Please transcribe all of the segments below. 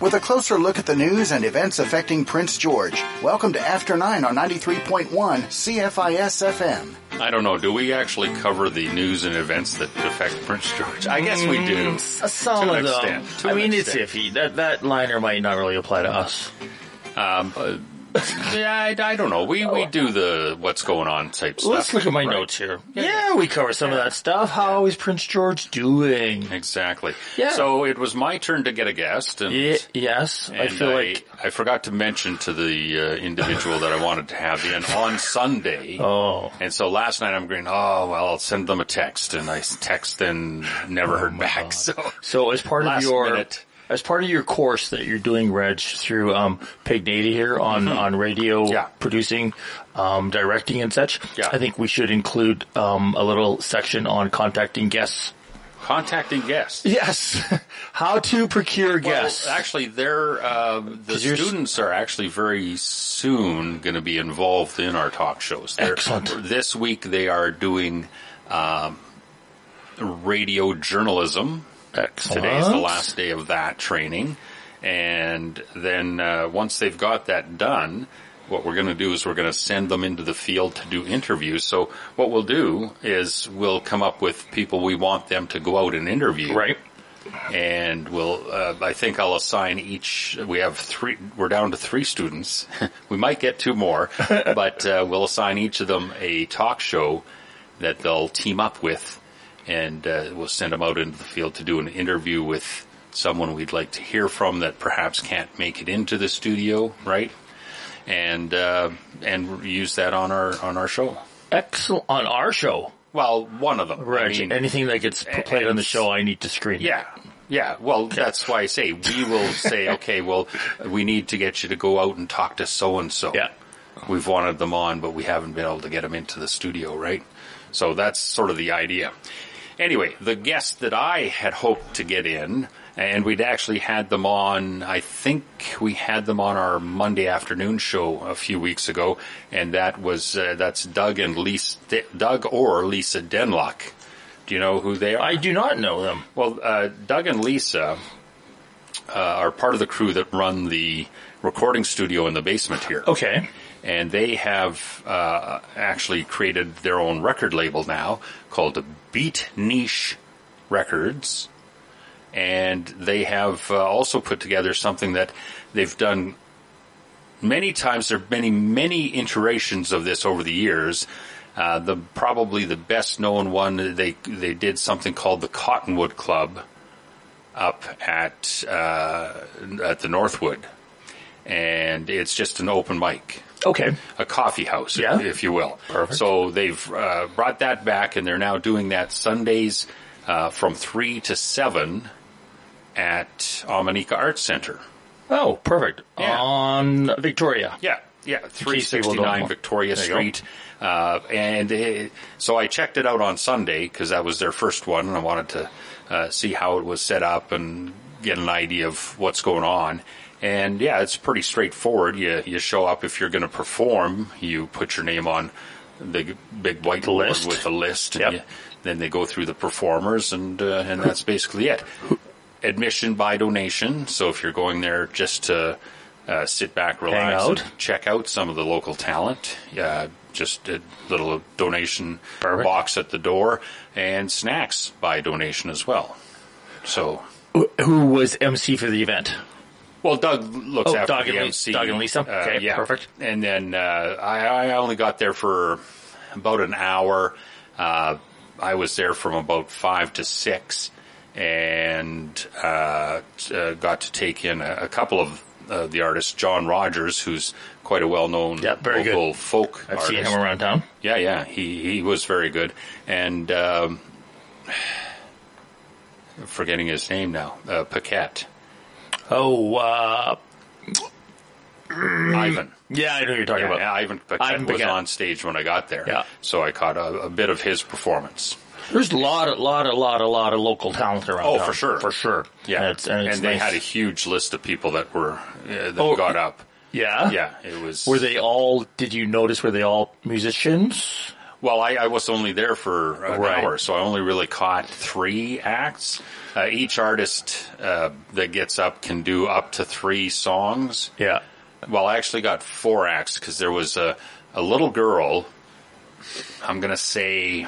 with a closer look at the news and events affecting Prince George. Welcome to After 9 on 93.1 CFIS FM. I don't know. Do we actually cover the news and events that affect Prince George? I guess we do. Mm, Some To of them. extent. To I an mean, it's iffy. That that liner might not really apply to us. Um, uh, yeah, I, I don't know. We we do the what's going on type stuff. Let's look at my Right. notes here. Yeah, we cover some of that stuff. How is Prince George doing? Exactly. Yeah. So it was my turn to get a guest, and, Ye- yes, I and feel like. I forgot to mention to the uh, individual that I wanted to have in on Sunday. Oh, And so last night I'm going, oh, well, I'll send them a text. And I text and never heard back. So so as part of your minute. As part of your course that you're doing, Reg, through um, Pig Nady here on on radio Mm-hmm. Yeah. producing, um, directing, and such. Yeah. I think we should include um, a little section on contacting guests. contacting guests. Yes, how to procure Well, guests. actually, they're uh, the students are actually very soon going to be involved in our talk shows. They're, Excellent. This week they are doing um, radio journalism. Excellent. Today is the last day of that training, and then uh, once they've got that done. What we're going to do is we're going to send them into the field to do interviews. So what we'll do is we'll come up with people we want them to go out and interview Right. and we'll uh, I think I'll assign each we have three we're down to three students we might get two more but uh, we'll assign each of them a talk show that they'll team up with and uh, we'll send them out into the field to do an interview with someone we'd like to hear from that perhaps can't make it into the studio right and uh, and use that on our on our show Excellent. On our show. well one of them I mean- anything that gets played on the show, I need to screen. Yeah. Yeah, well, that's why I say we will say, okay, well, we need to get you to go out and talk to so and so. Yeah. We've wanted them on, but we haven't been able to get them into the studio, right? So that's sort of the idea. Anyway, the guest that I had hoped to get in, and we'd actually had them on, I think we had them on our Monday afternoon show a few weeks ago, and that was, uh, that's Doug and Lisa, Doug or Lisa Denlock. Do you know who they are? I do not know them. Well, uh, Doug and Lisa uh, are part of the crew that run the recording studio in the basement here. Okay. And they have uh, actually created their own record label now called Beat Niche Records. And they have uh, also put together something that they've done many times. There have many, many iterations of this over the years. Uh, the probably the best known one they they did something called the Cottonwood Club up at uh, at the Northwood, and it's just an open mic Okay. a coffee house, Yeah. if you will. Perfect. So they've uh, brought that back, and they're now doing that Sundays uh, from three to seven at Omineca Arts Center. Oh, perfect. Yeah. On Victoria. Yeah, yeah, three case people sixty don't nine know. Victoria There. Street. Uh, and it, so I checked it out on Sunday because that was their first one, and I wanted to uh, see how it was set up and get an idea of what's going on. And yeah, it's pretty straightforward. You you show up if you're going to perform, you put your name on the big, white board list. with the list. and Yep. you- then they go through the performers, and uh, and that's basically it. Admission by donation. So if you're going there just to uh, sit back, relax, out. check out some of the local talent. Uh, just a little donation Perfect. box at the door and snacks by donation as well. So, Who was MC for the event? Well, Doug looks Oh, after Doug the and MC. Doug and Lisa? Uh, Okay, yeah. perfect. And then uh, I, I only got there for about an hour. Uh, I was there from about five to six, and uh, uh, got to take in a, a couple of uh, the artists. John Rogers, who's quite a well-known Yeah, very good. local folk I've artist. seen him around town. Yeah, yeah, he he was very good, and um, forgetting his name now, uh, Paquette, Oh, uh, Ivan. yeah, I know who you're talking Yeah, about. yeah, Ivan Paquette Ivan was Paquette. on stage when I got there, Yeah. so I caught a, a bit of his performance. There's a lot, a lot, a lot, a lot of local talent around. Oh, town. for sure. for sure. Yeah, and, it's, and, it's they nice. had a huge list of people that were uh, that Oh, got up. yeah, Yeah, it was. Were they all? Did you notice? Were they all musicians? Well, I, I was only there for an Right. hour, so I only really caught three acts. Uh, each artist uh, that gets up can do up to three songs. Yeah. Well, I actually got four acts because there was a, a little girl, I'm going to say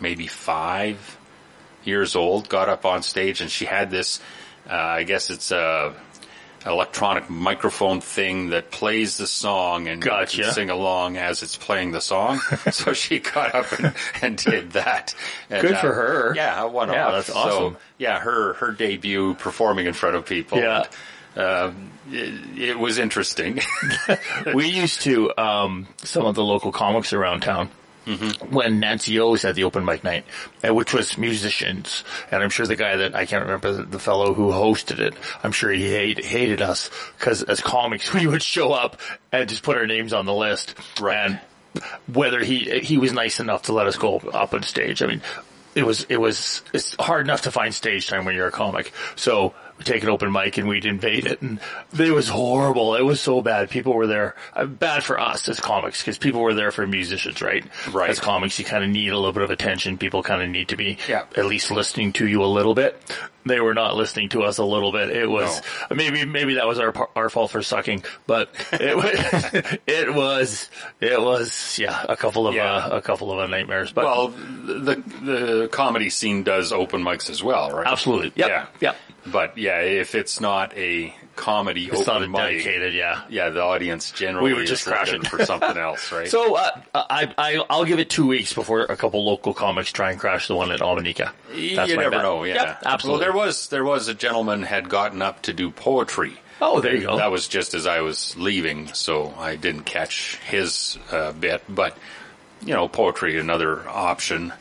maybe five years old, got up on stage and she had this, uh, I guess it's a electronic microphone thing that plays the song and you can sing along as it's playing the song. so she got up and, and did that. And, Good for her. Yeah, one Yeah, off. that's So, awesome. yeah, her her debut performing in front of people. Yeah. Um, it, it was interesting. we used to um, some of the local comics around town. When Nancy O's had the open mic night, uh, which was musicians, and I'm sure the guy that I can't remember the, the fellow who hosted it. I'm sure he hate, hated us because as comics we would show up and just put our names on the list, Right. and whether he he was nice enough to let us go up on stage. I mean, it was it was it's hard enough to find stage time when you're a comic. So take an open mic and we'd invade it, and it was horrible. It was so bad. People were there. Uh, bad for us as comics because people were there for musicians, right? Right. As comics, you kind of need a little bit of attention. People kind of need to be Yeah. at least listening to you a little bit. They were not listening to us a little bit. It was maybe maybe that was our our fault for sucking, but it was it was it was yeah a couple of Yeah. uh, a couple of uh, nightmares. But well, the the comedy scene does open mics as well, right? absolutely, yep, Yeah. yep. But yeah, if it's not a comedy It's not a mic, dedicated, yeah. yeah, the audience generally We would just is looking crash it. for something else, right? So uh, I, I I'll give it two weeks before a couple local comics try and crash the one at Omineca. you That's my never bet. know. Yeah, Yep, absolutely. Well, there was there was a gentleman had gotten up to do poetry. oh, there you go. That was just as I was leaving, so I didn't catch his uh, bit. But you know, poetry another option,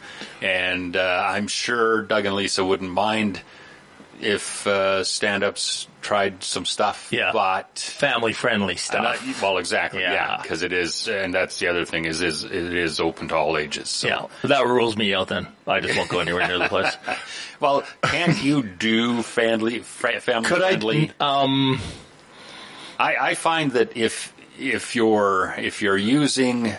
and uh, I'm sure Doug and Lisa wouldn't mind if uh, stand-ups tried some stuff. Yeah. but Family friendly stuff. I- well, exactly, Yeah. yeah, because it is, and that's the other thing is is it is open to all ages. So. yeah, that rules me out. Then I just won't go anywhere near the place. Well, can't you do family fa- family Could friendly? I? Um, I, I find that if if you're if you're using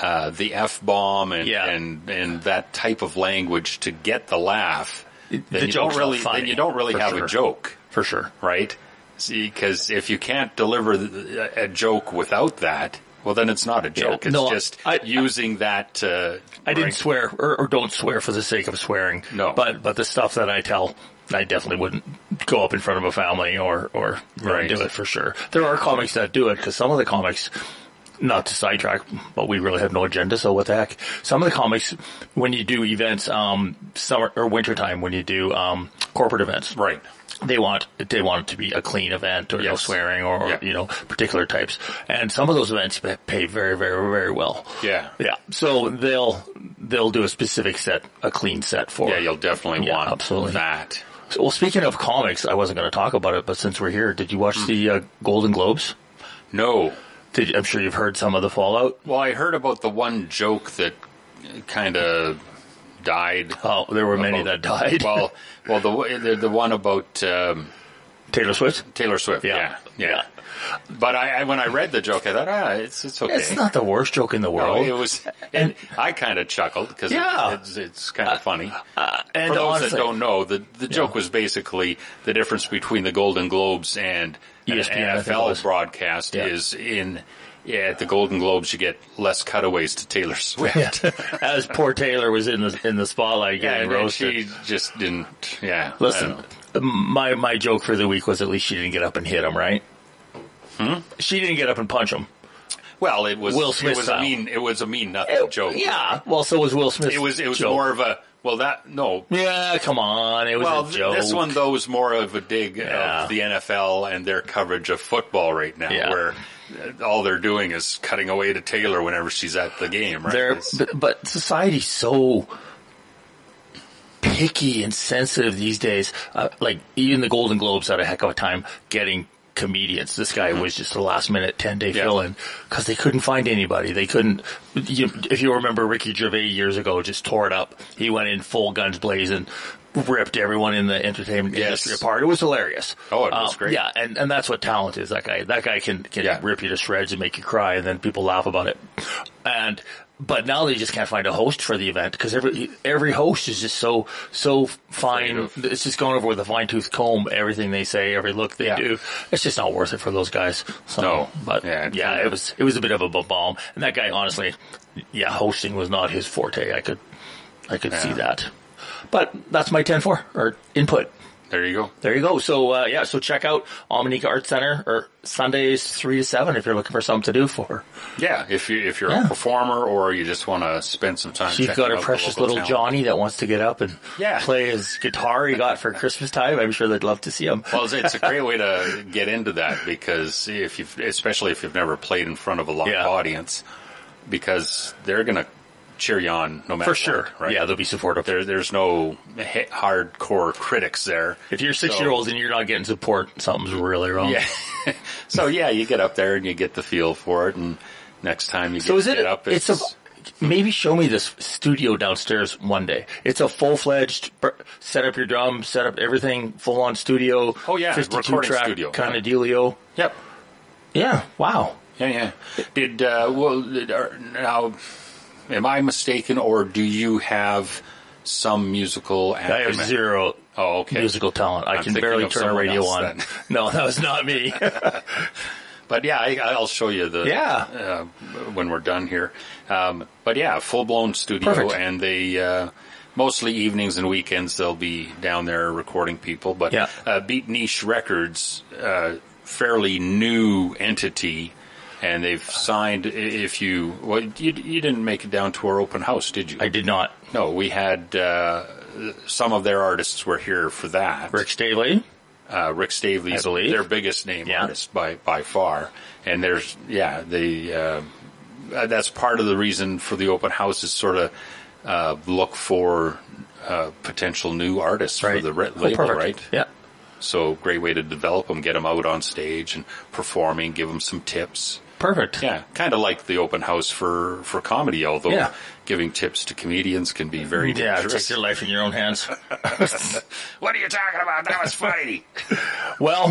uh, the f bomb and, Yeah. and and that type of language to get the laugh, then the you don't really then you don't really have sure. a joke, for sure. right? See, because if you can't deliver a joke without that, well, then it's not a joke. it's no, just I- using that. Uh, I didn't swear or, or don't swear for the sake of swearing. No. but but the stuff that I tell, I definitely wouldn't go up in front of a family or or Right. do it for sure. There are comics that do it because some of the comics. Not to sidetrack, but we really have no agenda, so what the heck? Some of the comics, when you do events, um, summer or wintertime, when you do um, corporate events, Right. They want they want it to be a clean event or no swearing or Yeah. you know particular types. And some of those events pay- very very very well. Yeah. Yeah. So they'll they'll do a specific set, a clean set for. Yeah, you'll definitely Yeah, want absolutely. that. So, well, speaking of comics, I wasn't going to talk about it, but since we're here, did you watch Hmm. the uh, Golden Globes? No. Did I'm sure you've heard some of the fallout. Well, I heard about the one joke that kind of died. Oh, there were many About- that died. well, well, the the, the one about um, Taylor Swift. Taylor Swift. Yeah. Yeah, yeah. But I, I when I read the joke, I thought, ah, it's it's okay. It's not the worst joke in the No, world. it was, and I kind of chuckled because Yeah. it's, it's kind of funny. and For those honestly, that don't know, the the joke was basically the difference between the Golden Globes and an ESPN, NFL broadcast Yeah. is in. Yeah, at the Golden Globes, you get less cutaways to Taylor Swift. as poor Taylor was in the in the spotlight Yeah, getting and, and roasted. she just didn't. Yeah, Listen, my my joke for the week was at least she didn't get up and hit him, right? Hmm? She didn't get up and punch him. Well, it was Will Smith it was style. a mean it was a mean nothing joke. Yeah. Well, so was Will Smith. it was it was more of a well that no. Yeah, come on. It was Well, a joke. this one though was more of a dig Yeah. of the NFL and their coverage of football right now, Yeah. where uh, all they're doing is cutting away to Taylor whenever she's at the game. Right? They're, but, but society's so picky and sensitive these days. Uh, like even the Golden Globes had a heck of a time getting comedians. This guy was just a last minute 10 day Mm-hmm. Yeah. fill in because they couldn't find anybody. They couldn't, you, if you remember Ricky Gervais years ago just tore it up. He went in full guns blazing. Ripped everyone in the entertainment Yes. industry apart. It was hilarious. Oh, it was Um, great. Yeah, and, and that's what talent is. That guy, that guy can can Yeah. rip you to shreds and make you cry, and then people laugh about it. And but now they just can't find a host for the event because every every host is just so so fine. It's just going over with a fine tooth comb. Everything they say, every look they Yeah. do, it's just not worth it for those guys. So, No. but Yeah, yeah, it- was it was a bit of a bomb. And that guy, honestly, yeah, hosting was not his forte. I could I could see that. But that's my ten four or input. There you go. There you go. So uh, yeah, so check out Omineca Art Center or Sundays three to seven if you're looking for something to do for. Yeah, if you if you're Yeah. a performer or you just want to spend some time. She's got a precious little talent. Johnny that wants to get up and Yeah. play his guitar he got for Christmas time. I'm sure they'd love to see him. Well, it's- a great way to get into that because if you, especially if you've never played in front of a live Yeah. audience, because they're going to cheer you on no matter For sure. what, right? Yeah, they'll be supportive. There, there's no hardcore critics there. if you're six year olds and you're not getting support, something's really wrong. Yeah. so yeah, you get up there and you get the feel for it, and next time you So get, is it? get up, It's, a. Maybe show me this studio downstairs one day. It's a full fledged set up your drums, set up everything, full on studio. Oh, yeah, 52 recording track studio, kind yeah. of dealio. yep. Yeah. Wow. Yeah, yeah. Did uh, well did- are- now? Am I mistaken, or do you have some musical? I have acumen? zero Oh, okay. musical talent. I I'm can barely turn a radio on. then. No, that was not me. But yeah, I, I'll show you the Yeah. uh, when we're done here. Um, but yeah, full blown studio, Perfect. and they uh, mostly evenings and weekends they'll be down there recording people. But Yeah. uh, Beat Niche Records, uh, fairly new entity. And they've signed. If you well, you, you didn't make it down to our open house, did you? I did not. No, we had uh, some of their artists were here for that. Rick Staley. uh, Rick Stavely's I believe. their biggest name Yeah. artist by by far, and there's yeah they uh, uh, that's part of the reason for the open house is sort of uh, look for uh, potential new artists for the re- Oh, label, perfect. right? Yeah. So great way to develop them, get them out on stage and performing, give them some tips. Perfect. Yeah, kind of like the open house for for comedy, although Yeah. giving tips to comedians can be very Yeah, dangerous. take your life in your own hands. what are you talking about? That was funny. well,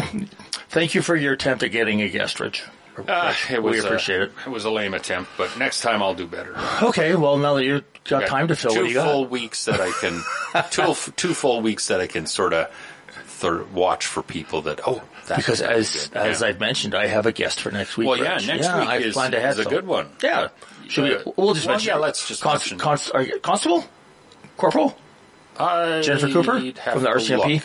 thank you for your attempt at getting a guest, Rich. Uh, we appreciate a, it. It was a lame attempt, but next time I'll do better. Okay, well, now that you've got time to fill, two full got? weeks that I can two two full weeks that I can sort of watch for people that oh Because as good. as Yeah. I've mentioned, I have a guest for next week. well yeah Rich. next yeah, week I've is, planned ahead, is a good one. Yeah. Should Uh, we? We'll just well, mention. yeah, let's just Const, const, constable, corporal, I'd Jennifer Cooper from the RCMP? look.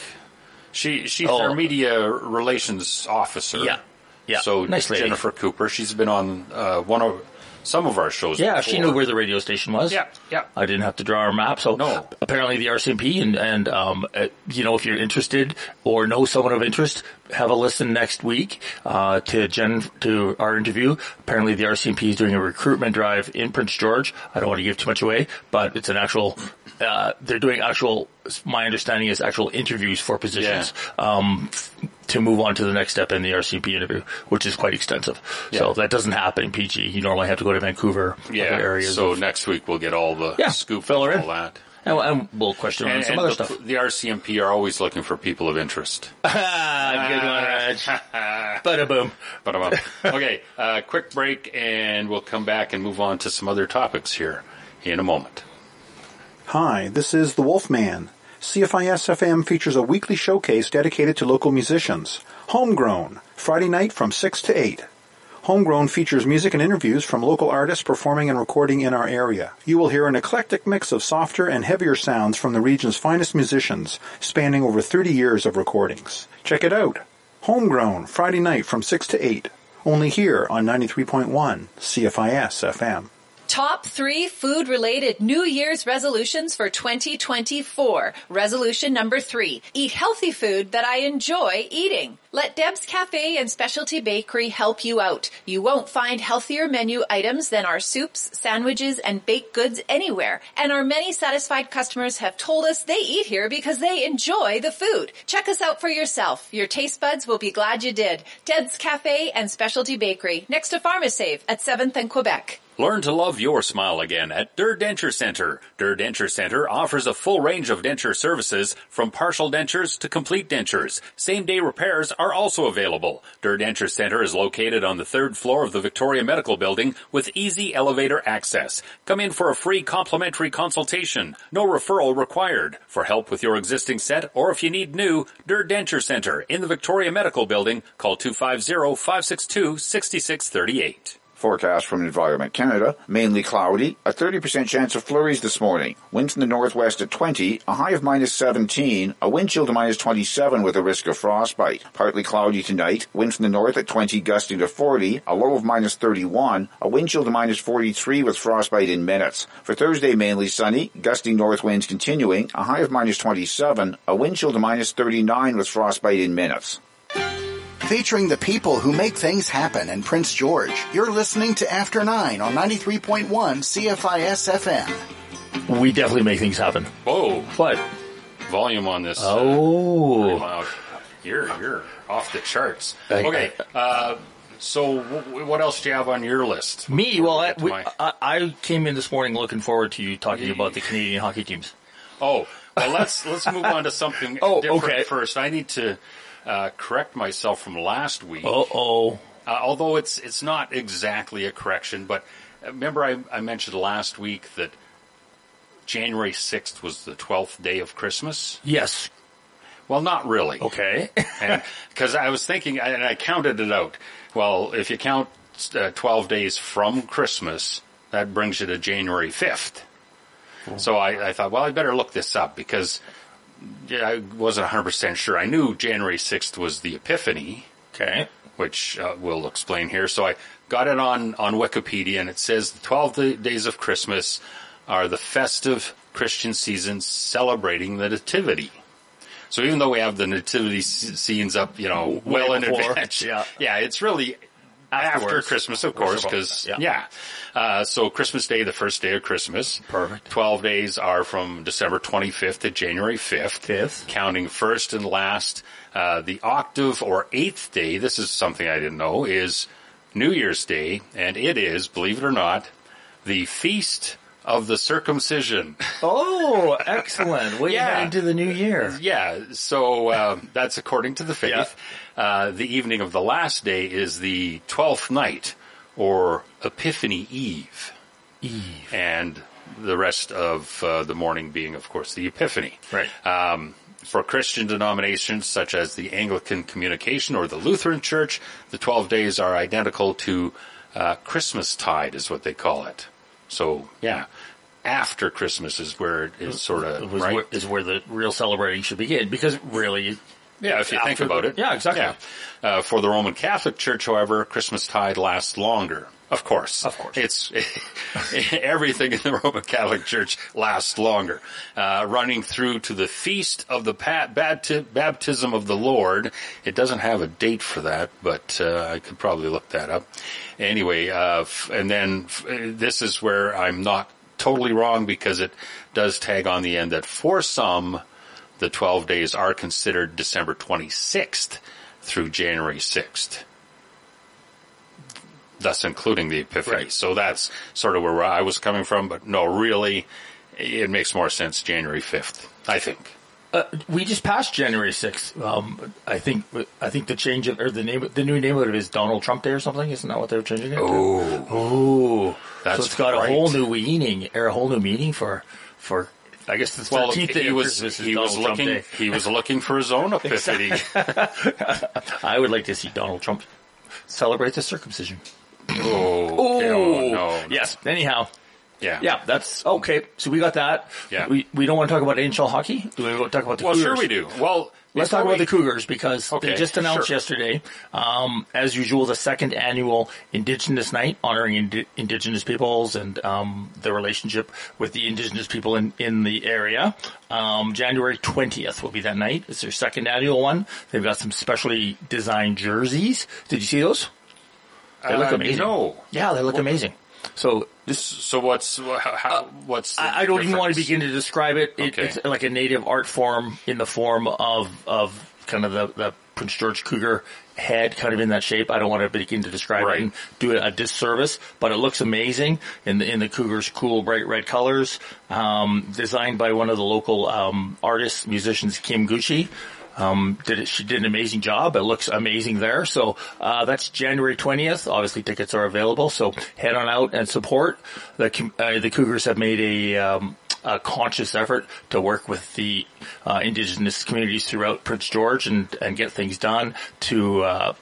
She she's Oh. our media relations officer. Yeah. Yeah. So Nice lady. Jennifer Cooper, she's been on uh, one of some of our shows. Yeah, she knew where the radio station was. Yeah, yeah. I didn't have to draw our map. So No. apparently the RCMP and, and um, uh, you know, if you're interested or know someone of interest, have a listen next week uh, to Jen to our interview. Apparently the RCMP is doing a recruitment drive in Prince George. I don't want to give too much away, but it's an actual. Uh, they're doing actual. My understanding is actual interviews for positions. Um, f- to move on to the next step in the RCMP interview, which is quite extensive. So Yeah. that doesn't happen in PG. You normally have to go to Vancouver, Yeah. other areas. so of- next week we'll get all the Yeah, scoop filler and in. all that. and, and we'll question on And, some other the, stuff. the RCMP are always looking for people of interest. Good one, Reg. Bada boom. But um, okay, uh, quick break, and we'll come back and move on to some other topics here in a moment. Hi, this is The Wolfman. CFIS FM features a weekly showcase dedicated to local musicians. Homegrown, Friday night from 6 to 8. Homegrown features music and interviews from local artists performing and recording in our area. You will hear an eclectic mix of softer and heavier sounds from the region's finest musicians, spanning over 30 years of recordings. Check it out. Homegrown, Friday night from 6 to 8. Only here on 93.1 CFIS FM. Top three food related New Year's resolutions for 2024. Resolution number three. Eat healthy food that I enjoy eating. Let Deb's Cafe and Specialty Bakery help you out. You won't find healthier menu items than our soups, sandwiches, and baked goods anywhere. And our many satisfied customers have told us they eat here because they enjoy the food. Check us out for yourself. Your taste buds will be glad you did. Deb's Cafe and Specialty Bakery next to Pharmasave at 7th and Quebec. Learn to love your smile again at Durr Denture Center. Durr Denture Center offers a full range of denture services from partial dentures to complete dentures. Same day repairs are also available. Durr Denture Center is located on the third floor of the Victoria Medical Building with easy elevator access. Come in for a free complimentary consultation. No referral required. For help with your existing set or if you need new, Durr Denture Center in the Victoria Medical Building, call 250-562-6638. Forecast from Environment Canada, mainly cloudy, a 30% chance of flurries this morning. Winds in the northwest at 20, a high of minus 17, a wind chill to minus 27 with a risk of frostbite. Partly cloudy tonight, winds from the north at 20 gusting to 40, a low of minus 31, a wind chill to minus 43 with frostbite in minutes. For Thursday, mainly sunny, gusting north winds continuing, a high of minus 27, a wind chill to minus 39 with frostbite in minutes. Featuring the people who make things happen in Prince George. You're listening to After 9 on 93.1 CFIS FM. We definitely make things happen. Whoa, What? volume on this. uh, Oh. Wow, you're you're off the charts. I- Okay, uh, so w- what else do you have on your list? Me? Well, I, we, my- I, I came in this morning looking forward to you talking about the Canadian hockey teams. oh, well, let's let's move on to something Oh, different okay. first. I need to uh, correct myself from last week. Uh oh. Uh, although it's it's not exactly a correction, but uh, remember I, I mentioned last week that January sixth was the twelfth day of Christmas. Yes. Well, not really. Okay. Because I was thinking, and I counted it out. Well, if you count uh, 12 days from Christmas, that brings you to January 5th. So I, I thought, well, I better look this up because I wasn't 100% sure. I knew January 6th was the Epiphany, okay. which uh, we'll explain here. So I got it on, on Wikipedia, and it says the 12 days of Christmas are the festive Christian season celebrating the Nativity. So even though we have the nativity scenes up, you know, Way well in before, advance, yeah. yeah, it's really after Christmas, of course, because Yeah. yeah. Uh, so Christmas Day, the first day of Christmas. Perfect. Twelve days are from December 25th to January 5th. Fifth. Counting first and last. Uh, the octave or eighth day, this is something I didn't know, is New Year's Day, and it is, believe it or not, the feast of the circumcision. Oh, excellent. Way Yeah. yeah. into the new year. Yeah, so um, that's according to the faith. Uh, the evening of the last day is the twelfth night, or Epiphany Eve, Eve. and the rest of uh, the morning being, of course, the Epiphany. Right. Um, for Christian denominations such as the Anglican Communication or the Lutheran Church, the 12 days are identical to uh, Christmas tide, is what they call it. So, yeah, after Christmas is where it is sort of, right? where, is where the real celebrating should begin because really, Yeah, if you think about it. yeah, exactly. Uh, for the Roman Catholic Church, however, Christmas tide lasts longer. Of course. Of course. It's everything in the Roman Catholic Church lasts longer, uh, running through to the feast of the pa- bapti- baptism of the Lord. It doesn't have a date for that, but uh, I could probably look that up. Anyway, uh, f- and then f- this is where I'm not totally wrong because it does tag on the end that for some, the 12 days are considered December 26th through January 6th. Thus including the Epiphany. Right. So that's sort of where I was coming from, but no, really, it makes more sense January 5th, I think. Uh, we just passed January sixth. Um, I think I think the change of or the name the new name of it is Donald Trump Day or something. Isn't that what they're changing it? to? Oh, Oh, That's so it's got right. a whole new meaning or a whole new meaning for for I guess the well, thirteenth he was, he was Donald looking, Day. he was looking for his own Epiphany. I would like to see Donald Trump celebrate the circumcision. oh, no, no. Yes. Anyhow, Yeah. yeah, that's okay. So we got that. Yeah. We we don't want to talk about NHL hockey. Do we want to talk about the Well, Cougars? sure we do. Well, Let's talk about the Cougars because Okay, they just announced sure. yesterday, um, as usual, the second annual Indigenous Night, honoring indi- Indigenous peoples and um, their relationship with the Indigenous people in, in the area. Um, January 20th will be that night. It's their second annual one. They've got some specially designed jerseys. Did you see those? They look Uh, amazing. No. Yeah, they look amazing. So This, so what's how, how- what's the I, I don't even want to begin to describe it. it Okay. It's like a native art form in the form of of kind of the, the Prince George Cougar head, kind of in that shape. I don't want to begin to describe Right. it and do it a disservice, but it looks amazing in the in the Cougars' cool bright red colors. Um, designed by one of the local um, artists, musicians, Kim Gucci. Um, did it, she did an amazing job. It looks amazing there. So uh, that's January 20th. Obviously, tickets are available. So head on out and support. The uh, the Cougars have made a, um, a conscious effort to work with the uh, indigenous communities throughout Prince George and and get things done to. Uh,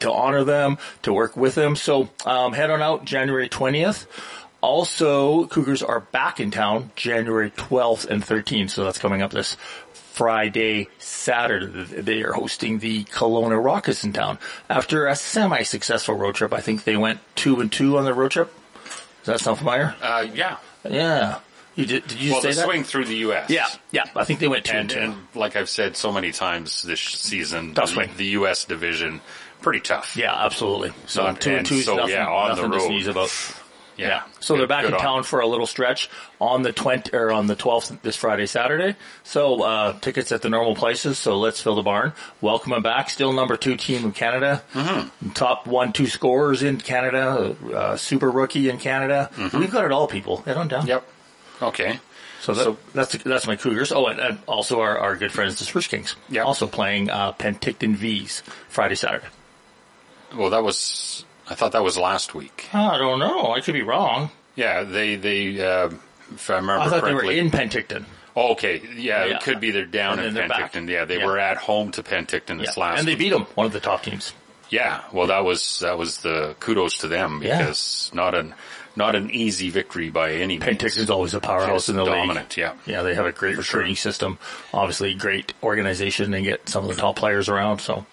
to honor them, to work with them. So um, head on out January 20th. Also, Cougars are back in town January 12th and 13th. So that's coming up this Friday, Saturday. They are hosting the Kelowna Rockets in town after a semi-successful road trip. I think they went two and two on the road trip. Does that sound familiar? Uh, yeah. Yeah. You did? Did you Well, say the that? swing through the U.S. Yeah, yeah. I think they went two and, And, two. and like I've said so many times this season, Tough the, swing. the U.S. division, pretty tough. yeah, absolutely. So Not- two and and two is so, nothing, yeah, on the road. About. Yeah. So they're back good in on town for a little stretch on the 20 or on the 12th this Friday, Saturday. So uh, tickets at the normal places. So let's fill the barn. Welcome them back. Still number two team in Canada. Mm-hmm. Top one, two scorers in Canada. Uh, super rookie in Canada. We've got it all, people. Head on down. Yep. Okay. So, that, So- that's that's my Cougars. Oh, and, and also our, our good friends, the Spruce Kings. Yep. Also playing uh, Penticton V's Friday, Saturday. Well, that was. I thought that was last week. I don't know. I could be wrong. Yeah, they they. Uh, if I remember I thought they were in Penticton. Oh, okay, yeah, Yeah. it could be they're down And in. Penticton. Yeah, they Yeah. were at home to Penticton this last. Week. And they week. beat them, one of the top teams. Yeah, well, that was that was the kudos to them Yeah. because not an not an easy victory by any means. Penticton's always a powerhouse in the dominant, league. yeah. Yeah, they have a great recruiting system. Obviously, great organization and get some of the top players around. So,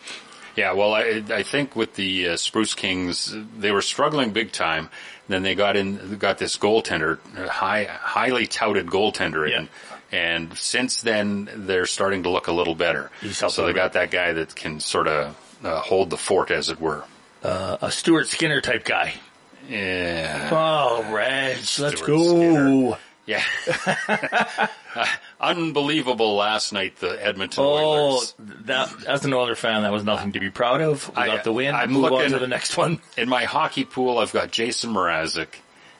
Yeah, well, I I think with the uh, Spruce Kings, they were struggling big time. Then they got in, got this goaltender, uh, high, highly touted goaltender in, and since then they're starting to look a little better. So they got that guy that can sort of uh, hold the fort, as it were. a Stuart Skinner type guy. Yeah, Oh, Reg, let's go. Skinner. yeah. Unbelievable last night, the Edmonton Oh, Oilers. that as an Oiler fan, that was nothing to be proud of. We I- got the win. I'm Move on to the next one. in my hockey pool, I've got Jason Mrazek,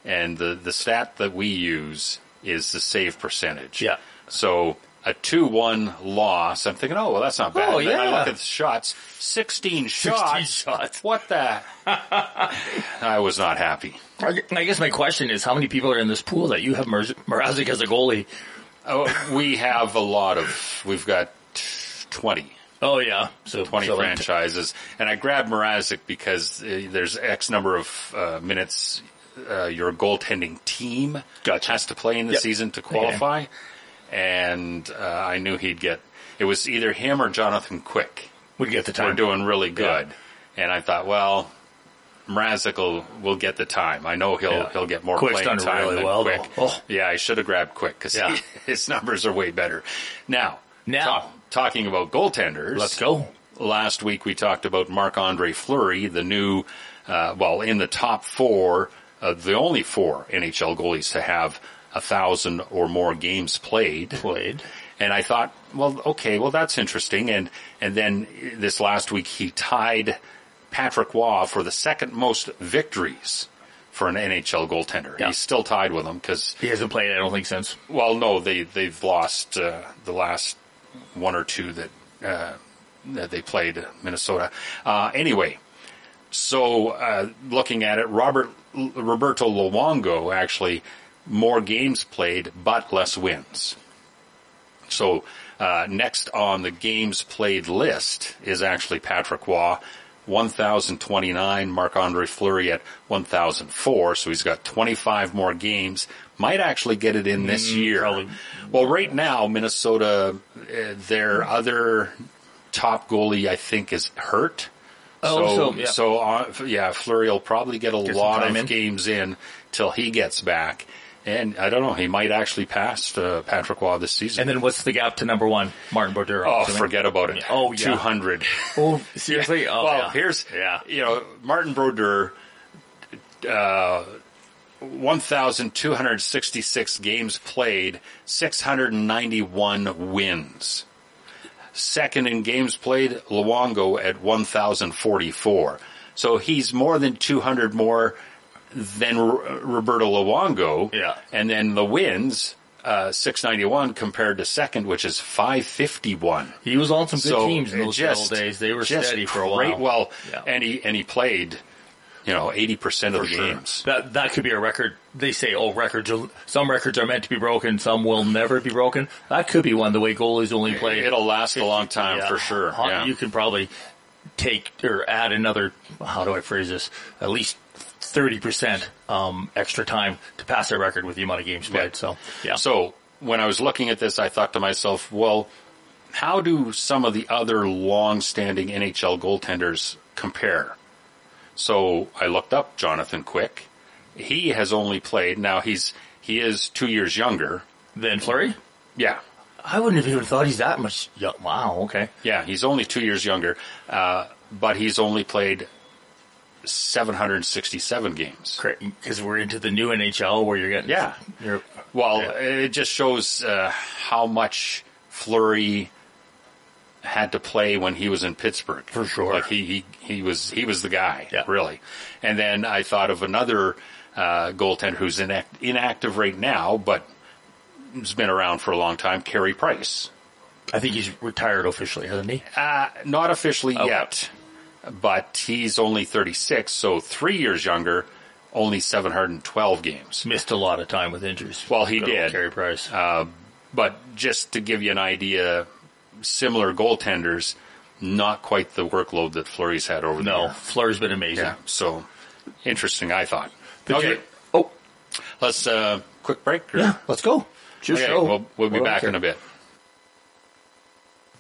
and the the stat that we use is the save percentage. Yeah. So a two one loss. I'm thinking, oh well, that's not bad. Oh, And then I yeah. look at the shots. Sixteen shots. 16 shots. What the? I was not happy. I I guess my question is, how many people are in this pool that you have Mraz- Mrazek as a goalie? Oh, we have a lot of. We've got twenty. Oh yeah, so 20 so like- franchises. And I grabbed Mrazek because uh, there's X number of uh, minutes uh, your goaltending team Gotcha. has to play in the Yep. season to qualify. And uh, I knew he'd get, it was either him or Jonathan Quick. we get the time. We're doing really good. And I thought, well, Mrazek will, will get the time. I know he'll Yeah. he'll get more Quick's playing time really than well, Quick. Oh. Yeah, I should have grabbed Quick because Yeah. his numbers are way better. Now, Now. ta- talking about goaltenders, Let's go. last week we talked about Marc Andre Fleury, the new, uh, well, in the top four, uh, the only four NHL goalies to have a thousand or more games played. Played. And I thought, well, okay, well that's interesting. And and then this last week he tied Patrick Roy for the second most victories for an NHL goaltender. Yeah. He's still tied with him because He hasn't played, I don't think, since. well, no, they they've lost uh, the last one or two that uh, that they played Minnesota. Uh, anyway, so uh, looking at it, Robert Roberto Luongo actually more games played but less wins. So uh, next on the games played list is actually Patrick Roy. 1,029, Marc-Andre Fleury at 1,004, so he's got 25 more games. Might actually get it in this year. probably. Well, right now, Minnesota, uh, their other top goalie, I think, is hurt. Oh, so, so, yeah. so, uh, yeah, Fleury will probably get a Get lot of in. games in till he gets back. And I don't know, he might actually pass uh, Patrick Roy this season. And then what's the gap to number one? Martin Brodeur. Oh, forget about it. Oh, yeah. 200. Oh, seriously? Oh, well, yeah. here's, Yeah. you know, Martin Brodeur, uh, 1,266 games played, 691 wins. Second in games played, Luongo at 1,044. So he's more than 200 more than R- Roberto Luongo. Yeah. And then the wins, uh, 691 compared to second, which is 551. He was on some good so teams in those just- old days. They were steady for a great. while. Well, Yeah. and he and he played, you know, 80% of the games. That that could be a record. They say, oh, records. Are, some records are meant to be broken. Some will never be broken. That could be one. The way goalies only play. It'll last a long time Yeah. for sure. Yeah. You can probably take or add another. How do I phrase this? At least thirty percent um, extra time to pass that record with the amount of games played. So yeah. So when I was looking at this, I thought to myself, well, how do some of the other long-standing NHL goaltenders compare? So I looked up Jonathan Quick. He has only played now. He's he is two years younger. than Fleury. Yeah, I wouldn't have even thought he's that much. Young. Wow. Okay. yeah, he's only two years younger, uh, but he's only played 767 games. Because we're into the new NHL where you're getting. Yeah. You're, Well, Yeah. it just shows uh, how much Fleury had to play when he was in Pittsburgh. For sure. like he he, he was he was the guy, Yeah. really. And then I thought of another uh, goaltender who's inact- inactive right now, but has been around for a long time, Carey Price. I think he's retired officially, hasn't he? Uh, not officially Okay. yet, but he's only 36, so three years younger, only 712 games. Missed a lot of time with injuries. Well, he Good did. Carey Price. Uh, but just to give you an idea, similar goaltenders, not quite the workload that Fleury's had over the no. Fleury's been amazing. Yeah, so interesting, I thought. Okay, oh, let's uh, quick break. or- yeah. Let's go. It's your Okay, show. we'll, we'll be What do back care? in a bit.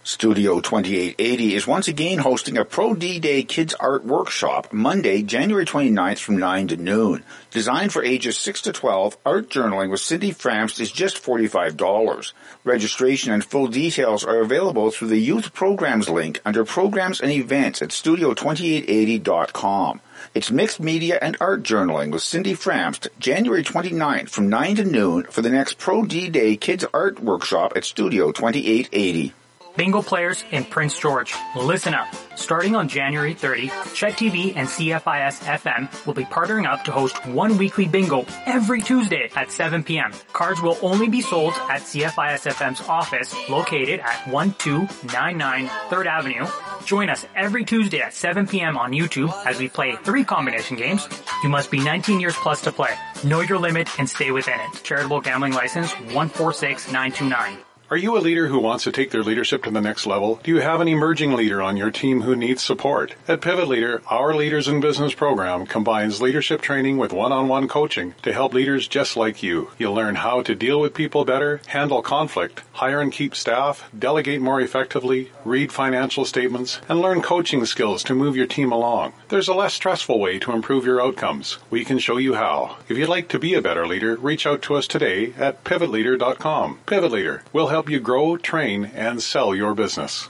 Studio 2880 is once again hosting a Pro D-Day Kids Art Workshop Monday, January 29th from 9 to noon. Designed for ages 6 to 12, art journaling with Cindy Framst is just $45. Registration and full details are available through the Youth Programs link under Programs and Events at studio2880.com. It's mixed media and art journaling with Cindy Framst, January 29th from 9 to noon for the next Pro D-Day Kids Art Workshop at Studio 2880. Bingo players in Prince George, listen up. Starting on January 30, Chet TV and CFIS FM will be partnering up to host one weekly bingo every Tuesday at 7 p.m. Cards will only be sold at CFIS FM's office located at 1299 3rd Avenue. Join us every Tuesday at 7 p.m. on YouTube as we play three combination games. You must be 19 years plus to play. Know your limit and stay within it. Charitable gambling license 146929. Are you a leader who wants to take their leadership to the next level? Do you have an emerging leader on your team who needs support? At Pivot Leader, our Leaders in Business program combines leadership training with one-on-one coaching to help leaders just like you. You'll learn how to deal with people better, handle conflict, hire and keep staff, delegate more effectively, read financial statements, and learn coaching skills to move your team along. There's a less stressful way to improve your outcomes. We can show you how. If you'd like to be a better leader, reach out to us today at pivotleader.com. Pivot Leader will help you grow, train, and sell your business.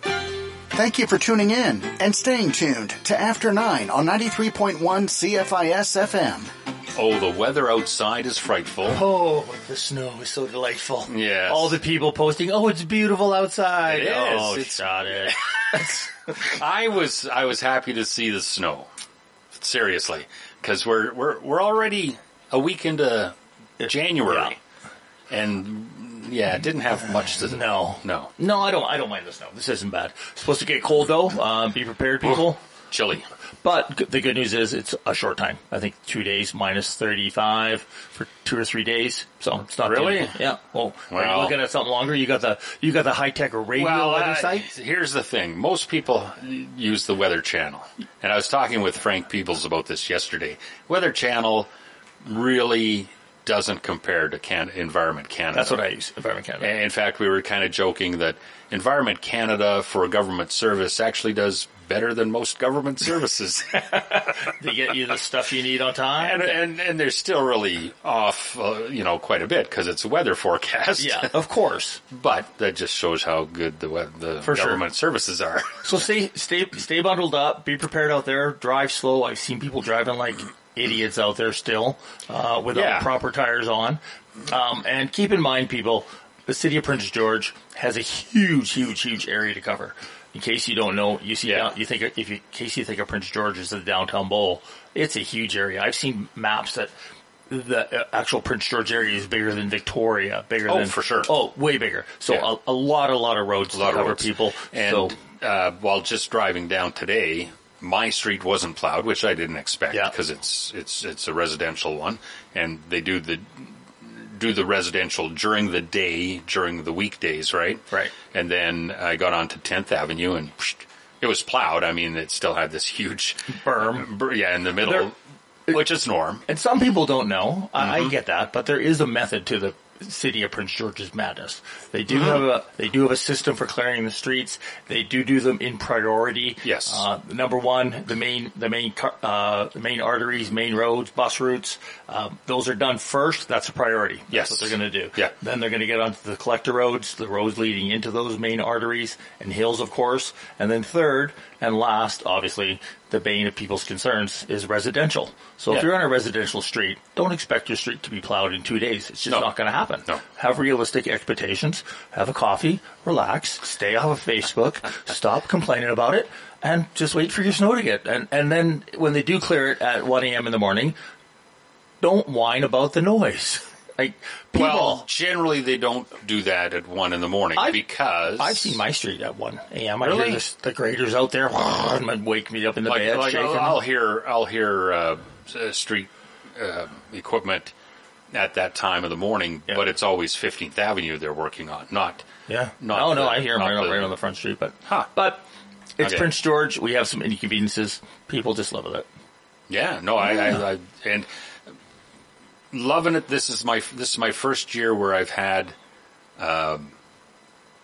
Thank you for tuning in and staying tuned to After 9 on 93.1 CFIS FM. Oh, the weather outside is frightful. Oh, the snow is so delightful. Yes. All the people posting, oh, it's beautiful outside. It oh, is. Oh, It's- shot it. I was I was happy to see the snow. Seriously, because we're we're we're already a week into January, and yeah, it didn't have much to No. no No, I don't. I don't mind the snow. This isn't bad. It's supposed to get cold though. Um, be prepared, people. chilly. But g- the good news is it's a short time. I think two days minus thirty-five for two or three days. So it's not Really? yeah. Well, are you Wow. looking at something longer? You got the you got the high tech radio weather uh, site. here's the thing: most people use the Weather Channel, and I was talking with Frank Peebles about this yesterday. Weather Channel really doesn't compare to Can- Environment Canada. That's what I use. Environment Canada. In fact, we were kind of joking that Environment Canada for a government service actually does better than most government services. They get you the stuff you need on time. and, and, and they're still really off, uh, you know, quite a bit because it's a weather forecast. yeah, of course. But that just shows how good the, we- the For sure. government services are. So stay stay stay bundled up. Be prepared out there. Drive slow. I've seen people driving like idiots out there still uh, without Yeah. proper tires on. Um, and keep in mind, people, the city of Prince George has a huge, huge, huge area to cover. In case you don't know, you see, Yeah. you think if you, in case you think of Prince George as the downtown bowl, it's a huge area. I've seen maps that the uh, actual Prince George area is bigger than Victoria, bigger Oh, than for sure. Oh, way bigger. So Yeah. a, a lot, a lot of roads a lot to of cover roads. people. And so uh, while just driving down today, my street wasn't plowed, which I didn't expect Yeah. because it's it's it's a residential one, and they do the do the residential during the day during the weekdays, right? Right. And then I got onto 10th Avenue and it was plowed. I mean, it still had this huge Berm. yeah, in the middle, which is norm. And some people don't know. Mm-hmm. I get that, but there is a method to the city of Prince George's madness. They do Mm-hmm. have a they do have a system for clearing the streets. They do do them in priority. Yes. Uh, number one, the main the main uh, the main arteries, main roads, bus routes. Um, those are done first. That's a priority. Yes. That's what they're going to do. Yeah. Then they're going to get onto the collector roads, the roads leading into those main arteries and hills, of course. And then third and last, obviously, the bane of people's concerns is residential. So if you're on a residential street, don't expect your street to be plowed in two days. It's just No. not going to happen. No. Have realistic expectations. Have a coffee. Relax. Stay off of Facebook. stop complaining about it. And just wait for your snow to get. And, and then when they do clear it at 1 a.m. in the morning, don't whine about the noise. Like, people, Well, generally they don't do that at one in the morning I've- because I've seen my street at 1 a.m. I Really? hear this, the graders out there and wake me up in the like, bed like shaking. I'll, I'll hear I'll hear uh, street uh, equipment at that time of the morning, Yeah. but it's always 15th Avenue they're working on, not Yeah. Not no, no, the- I hear them right, on- the- right on the front street, but Huh. but it's Okay. Prince George. We have some inconveniences. People just love it. Yeah, no, I, I, I and loving it. This is my this is my first year where I've had um,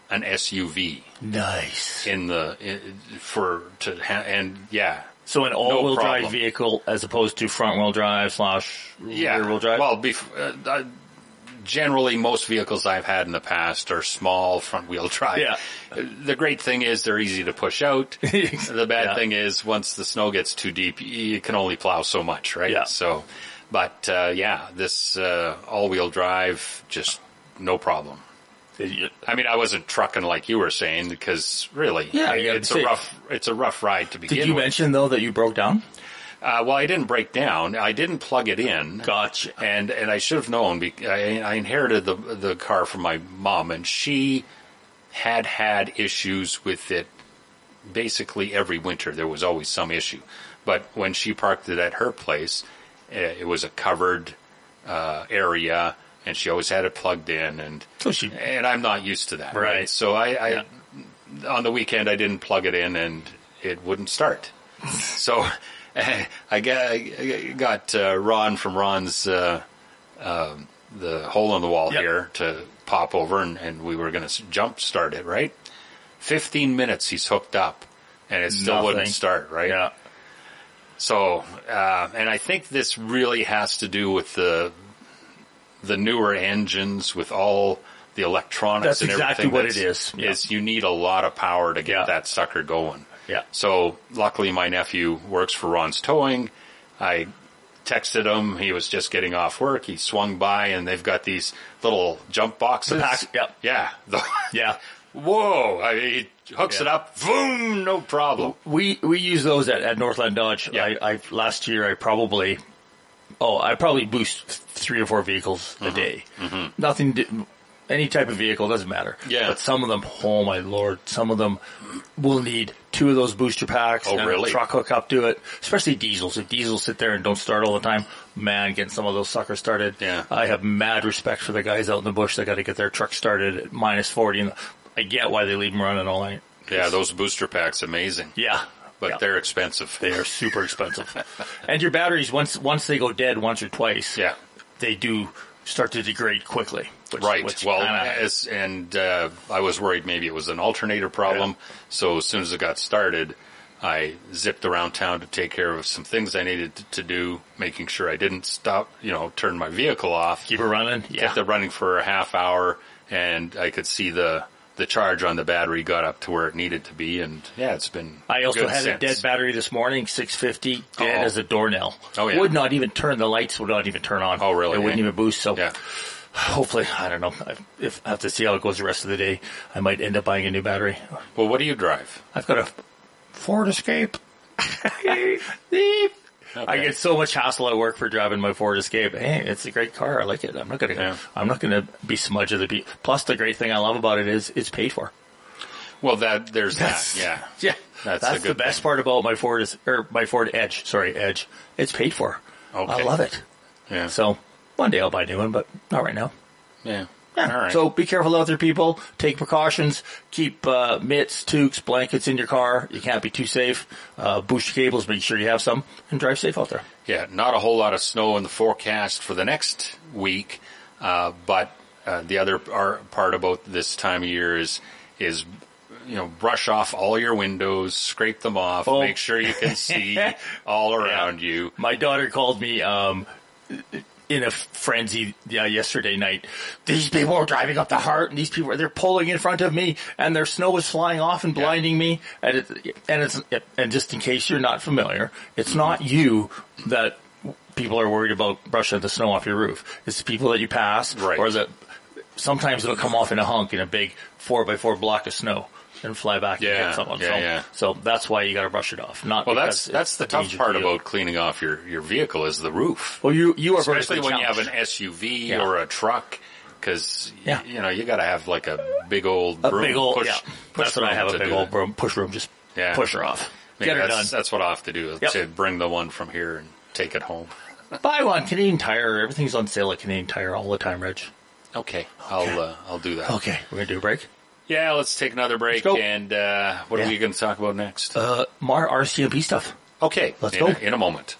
an SUV Nice. in the in, for to ha- and yeah. So an all-wheel drive vehicle as opposed to front-wheel drive slash Yeah, rear-wheel drive. Well, bef- uh, uh, generally, most vehicles I've had in the past are small front wheel drive. Yeah. The great thing is they're easy to push out. the bad Yeah. thing is once the snow gets too deep, you can only plow so much, right? Yeah. So, but uh, yeah, this uh, all wheel drive just no problem. I mean, I wasn't trucking like you were saying because really, Yeah, gotta it's a rough, it's a rough ride to begin with. Did you with. mention though that you broke down? Uh, well, I didn't break down. I didn't plug it in. Gotcha. And and I should have known. Because I, I inherited the the car from my mom, and she had had issues with it. Basically, every winter there was always some issue. But when she parked it at her place, it was a covered uh, area, and she always had it plugged in. And So she and I'm not used to that. Right. Right. So I, I Yeah. on the weekend I didn't plug it in and it wouldn't start. so I got, I got uh, Ron from Ron's uh, um, the hole in the wall Yep. here to pop over and, and we were going to jump start it. Right. Fifteen minutes he's hooked up and it still wouldn't start. Right. yeah. So, uh, and I think this really has to do with the the newer engines with all the electronics. That's and exactly everything what it is. Yeah. Is you need a lot of power to get Yeah. that sucker going. Yeah. So luckily, my nephew works for Ron's Towing. I texted him. He was just getting off work. He swung by, and they've got these little jump boxes. Yep. Yeah. The- Yeah. Whoa! I, he hooks it up. Boom! No problem. We we use those at, at Northland Dodge. Yeah. I, I last year I probably oh I probably boost three or four vehicles Mm-hmm. a day. Nothing. di- Any type of vehicle doesn't matter. Yeah. But some of them, oh my lord, some of them will need two of those booster packs. Oh, and really? A truck hook up to it, especially diesels. If diesels sit there and don't start all the time, man, getting some of those suckers started. Yeah. I have mad respect for the guys out in the bush that got to get their truck started at minus forty, and I get why they leave them running all night. Yeah, those booster packs, amazing. Yeah. But Yeah. they're expensive. They are super expensive. and your batteries, once once they go dead once or twice, Yeah. they do start to degrade quickly. Which, Right. which well, as, and uh, I was worried maybe it was an alternator problem. So as soon as it got started, I zipped around town to take care of some things I needed to, to do, making sure I didn't stop, you know, turn my vehicle off, keep it running. Yeah. kept it running for a half hour, and I could see the the charge on the battery got up to where it needed to be, and yeah, it's been. I also good had a dead battery this morning, 650, dead Oh. as a doornail. Oh, yeah. Would not even turn, the lights would not even turn on. Oh, really? It wouldn't even boost, so. Yeah. hopefully, I don't know. I, if I have to see how it goes the rest of the day, I might end up buying a new battery. Well, what do you drive? I've got a Ford Escape. I get so much hassle at work for driving my Ford Escape. Hey, it's a great car. I like it. I'm not gonna. Yeah. I'm not gonna be smudge of the beat. Plus, the great thing I love about it is it's paid for. Well, that there's That's- that. Yeah. Yeah, That's that's, the best thing. part about my Ford is or my Ford Edge. Sorry, Edge. It's paid for. Okay. I love it. Yeah. So one day I'll buy a new one, but not right now. yeah. Yeah. All right. So be careful out there, people. Take precautions. Keep uh, mitts, toques, blankets in your car. You can't be too safe. Uh, boost your cables. Make sure you have some, and drive safe out there. Yeah, not a whole lot of snow in the forecast for the next week, uh, but uh, the other part about this time of year is is you know brush off all your windows, scrape them off, Oh. make sure you can see all around you. My daughter called me um, in a frenzy yeah, yesterday night. These people are driving up the Hart, and these people they're pulling in front of me, and their snow is flying off and blinding me. And it, and it's and just in case you're not familiar, it's mm-hmm. not you that people are worried about brushing the snow off your roof. It's the people that you pass, Right. or that sometimes it'll come off in a hunk in a big four by four block of snow. And fly back and get someone. yeah, so, yeah. so that's why you got to brush it off. Not Well, that's that's the tough part about cleaning off your your vehicle is the roof, Well, you you are especially when you have an. SUV Yeah. or a truck. Because Yeah. you know you got to have like a big old a broom big old push. yeah. push That's what I have a big old broom push broom. Just Yeah. push her off. Maybe Get her that's, done. that's what I have to do. Yep. To bring the one from here and take it home. Buy one Canadian Tire. Everything's on sale at Canadian Tire all the time, Reg. Okay, I'll uh, I'll do that. Okay, we're gonna do a break. Yeah, let's take another break. go. And uh, what Yeah. are we going to talk about next? Uh, more RCMP stuff. okay, let's in go. A, in a moment.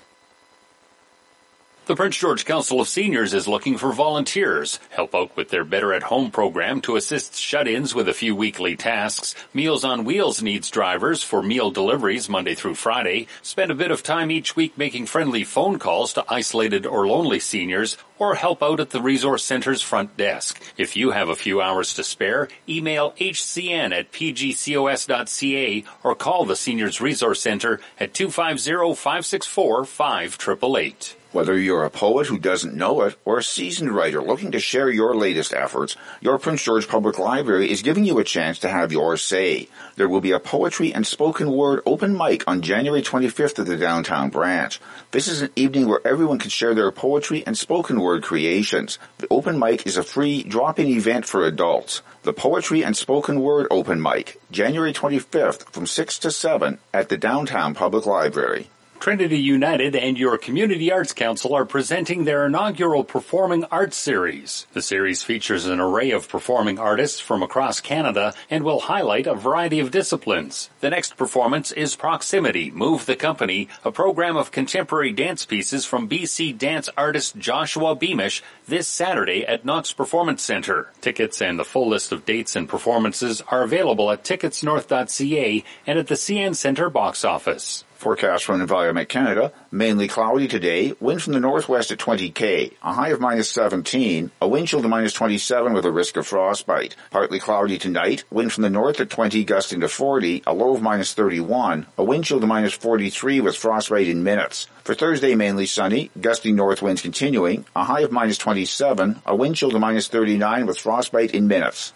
The Prince George Council of Seniors is looking for volunteers. Help out with their Better at Home program to assist shut-ins with a few weekly tasks. Meals on Wheels needs drivers for meal deliveries Monday through Friday. Spend a bit of time each week making friendly phone calls to isolated or lonely seniors or help out at the Resource Center's front desk. If you have a few hours to spare, email hcn at pgcos.ca or call the Seniors Resource Center at 250-564-5888. Whether you're a poet who doesn't know it or a seasoned writer looking to share your latest efforts, your Prince George Public Library is giving you a chance to have your say. There will be a poetry and spoken word open mic on January 25th at the downtown branch. This is an evening where everyone can share their poetry and spoken word creations. The open mic is a free drop-in event for adults. The Poetry and Spoken Word Open Mic, January 25th from 6 to 7 at the downtown public library. Trinity United and your Community Arts Council are presenting their inaugural Performing Arts Series. The series features an array of performing artists from across Canada and will highlight a variety of disciplines. The next performance is Proximity, Move the Company, a program of contemporary dance pieces from BC dance artist Joshua Beamish this Saturday at Knox Performance Center. Tickets and the full list of dates and performances are available at ticketsnorth.ca and at the CN Center box office. Forecast from Environment Canada, mainly cloudy today, wind from the northwest at 20k, a high of minus 17, a wind chill to minus 27 with a risk of frostbite. Partly cloudy tonight, wind from the north at 20 gusting to 40, a low of minus 31, a wind chill to minus 43 with frostbite in minutes. For Thursday, mainly sunny, gusting north winds continuing, a high of minus 27, a wind chill to minus 39 with frostbite in minutes.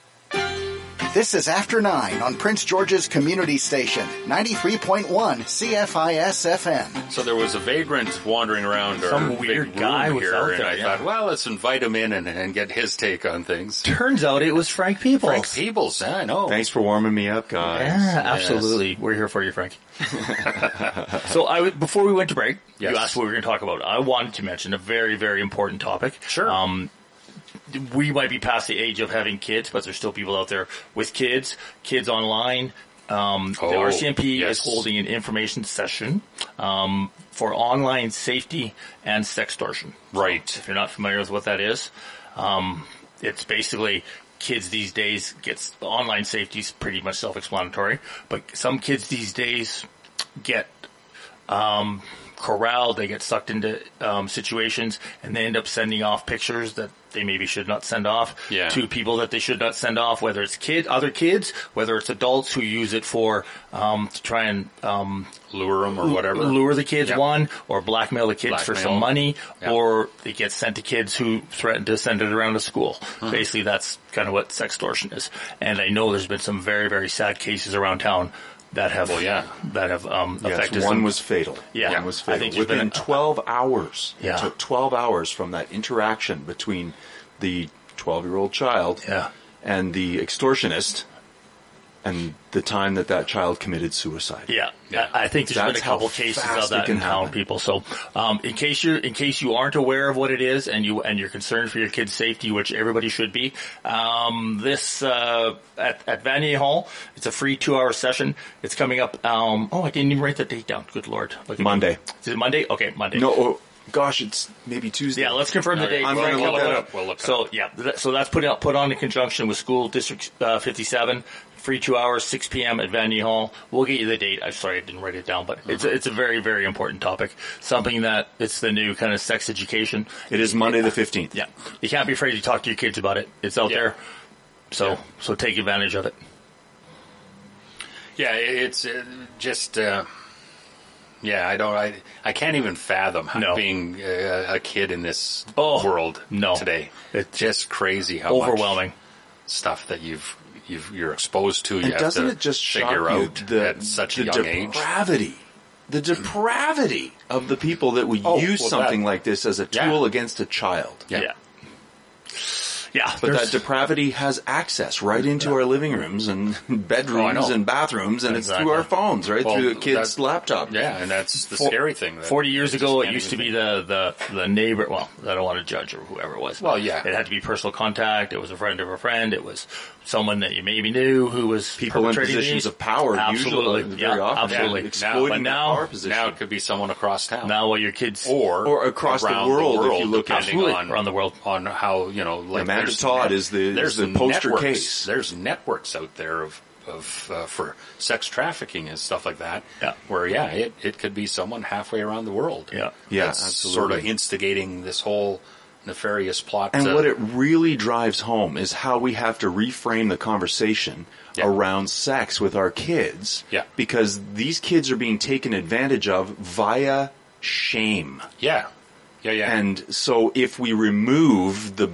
This is After 9 on Prince George's Community Station, 93.1 CFIS FM. So there was a vagrant wandering around our Some big weird room guy was here, out and there, I yeah. thought, well, let's invite him in and, and get his take on things. Turns out it was Frank Peebles. Frank Peebles, yeah, I know. Thanks for warming me up, guys. Yeah, absolutely. We're here for you, Frank. so I, w- before we went to break, Yes. you asked what we were going to talk about. I wanted to mention a very, very important topic. Sure. Um, we might be past the age of having kids, but there's still people out there with kids, kids online. Um, the Oh, RCMP yes. is holding an information session um, for online safety and sextortion. Right. If you're not familiar with what that is, um, it's basically kids these days gets online safety is pretty much self-explanatory, but some kids these days get um, corralled, they get sucked into um, situations, and they end up sending off pictures that they maybe should not send off Yeah. to people that they should not send off. Whether it's kid, other kids, whether it's adults who use it for um, to try and um, Lure them or whatever. lure the kids Yep. one, or blackmail the kids for some money, Yep. or it gets sent to kids who threaten to send it around to school. Hmm. Basically, that's kind of what sextortion is. And I know there's been some very, very sad cases around town that have, Well, yeah. that have um, Yes, affected one was fatal. Yeah. one was I fatal. think there's been Within a- 12 hours. Yeah. It took 12 hours from that interaction between the 12 year old child Yeah. and the extortionist and the time that that child committed suicide. Yeah, Yeah. I I think there's That's been a couple cases of that in town, people. So, um, in case you in case you aren't aware of what it is and you and you're concerned for your kids' safety, which everybody should be, um, this uh, at at Vanier Hall, it's a free two hour session. It's coming up. Um, oh, I didn't even write the date down. Good lord, Look at me. Monday. Is it Monday? Okay, Monday. No, oh, gosh, it's maybe Tuesday. Yeah, let's confirm the date. I'm gonna gonna look look that it up. We'll look so up. yeah, th- so that's put out put on in conjunction with School District uh, 57. Free two hours, 6 p.m. at Vanier Hall. We'll get you the date. I'm sorry I didn't write it down, but it's a, it's a very very important topic. Something that it's the new kind of sex education. It is Monday the 15th. Yeah, you can't be afraid to talk to your kids about it. It's out Yeah. there, so Yeah. so take advantage of it. Yeah, it's uh, just. Uh, yeah, I don't. I I can't even fathom No. being uh, a kid in this Oh, world no. today. It's just crazy how much Overwhelming. stuff that you've you've you're exposed to. You And have doesn't to it just shock figure you out the, at such the a young age? depravity, the depravity of the people that would Oh, use well, something that- like this as a Yeah. tool against a child? Yeah. Yeah. Yeah, But that depravity has access right into our living rooms and oh, bedrooms know. and bathrooms, and it's through our phones, right Well, through a kid's that- laptop. Yeah, and that's the For- scary thing. that Forty years ago, it used to be the, the the neighbor. Well, I don't want to judge or whoever it was. Well, yeah. it had to be personal contact. It was a friend of a friend. It was someone that you maybe knew who was People in positions these. of power, Absolutely, usually, yeah, very often, absolutely. Yeah. exploiting But now- power position. Now it could be someone across town. Now, what your kids or Or across the around world, if you look at- depending on, around the world. on how you know like Amanda there's Todd is the- there's the poster networks, case. There's networks out there of of uh, for sex trafficking and stuff like that. Yeah. where yeah, it, it could be someone halfway around the world. Yeah. Yeah, absolutely. sort of instigating this whole nefarious plot. And to- what it really drives home is how we have to reframe the conversation Yeah. around sex with our kids. Yeah. Because these kids are being taken advantage of via shame. yeah, yeah, yeah, And so if we remove the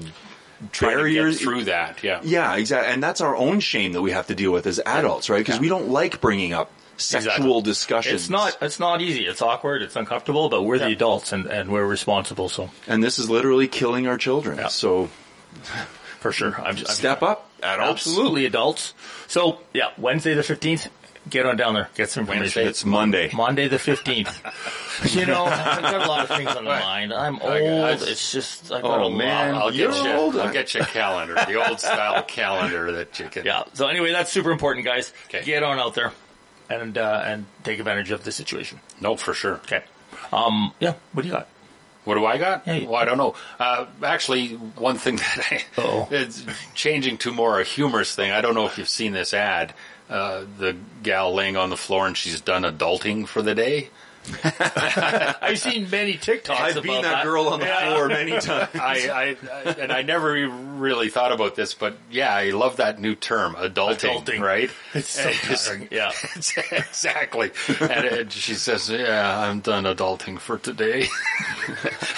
Try to get barriers through that. Yeah, Yeah, exactly. And that's our own shame that we have to deal with as adults, right? Because Yeah. we don't like bringing up sexual Exactly. discussions. It's not. It's not easy. It's awkward. It's uncomfortable. But we're the adults, and, and we're responsible. So And this is literally killing our children. Yeah. So for sure, I'm, I'm step up, adults. Absolutely, adults. So yeah, Wednesday the fifteenth. Get on down there. Get some information. Wednesday. It's Monday. Monday the fifteenth. you know, I've got a lot of things on the mind. I'm old. It's just I got Oh, a lot. man. I'll get You're you. old. I'll get you a calendar, the old style calendar that you can. Yeah. So anyway, that's super important, guys. Okay. Get on out there and uh, and take advantage of the situation. No, for sure. Okay. Um. Yeah. What do you got? What do I got? Yeah, you- well, I don't know. Uh, actually, one thing that I, Uh-oh. it's changing to more a humorous thing. I don't know if you've seen this ad. Uh, the gal laying on the floor and she's done adulting for the day. I've seen many TikToks. I've about been that girl on the Yeah. floor many times. I, I, I and I never really thought about this, but yeah, I love that new term, adulting. Adulting. Right? It's so tiring. Yeah. exactly. And it, she says, "Yeah, I'm done adulting for today."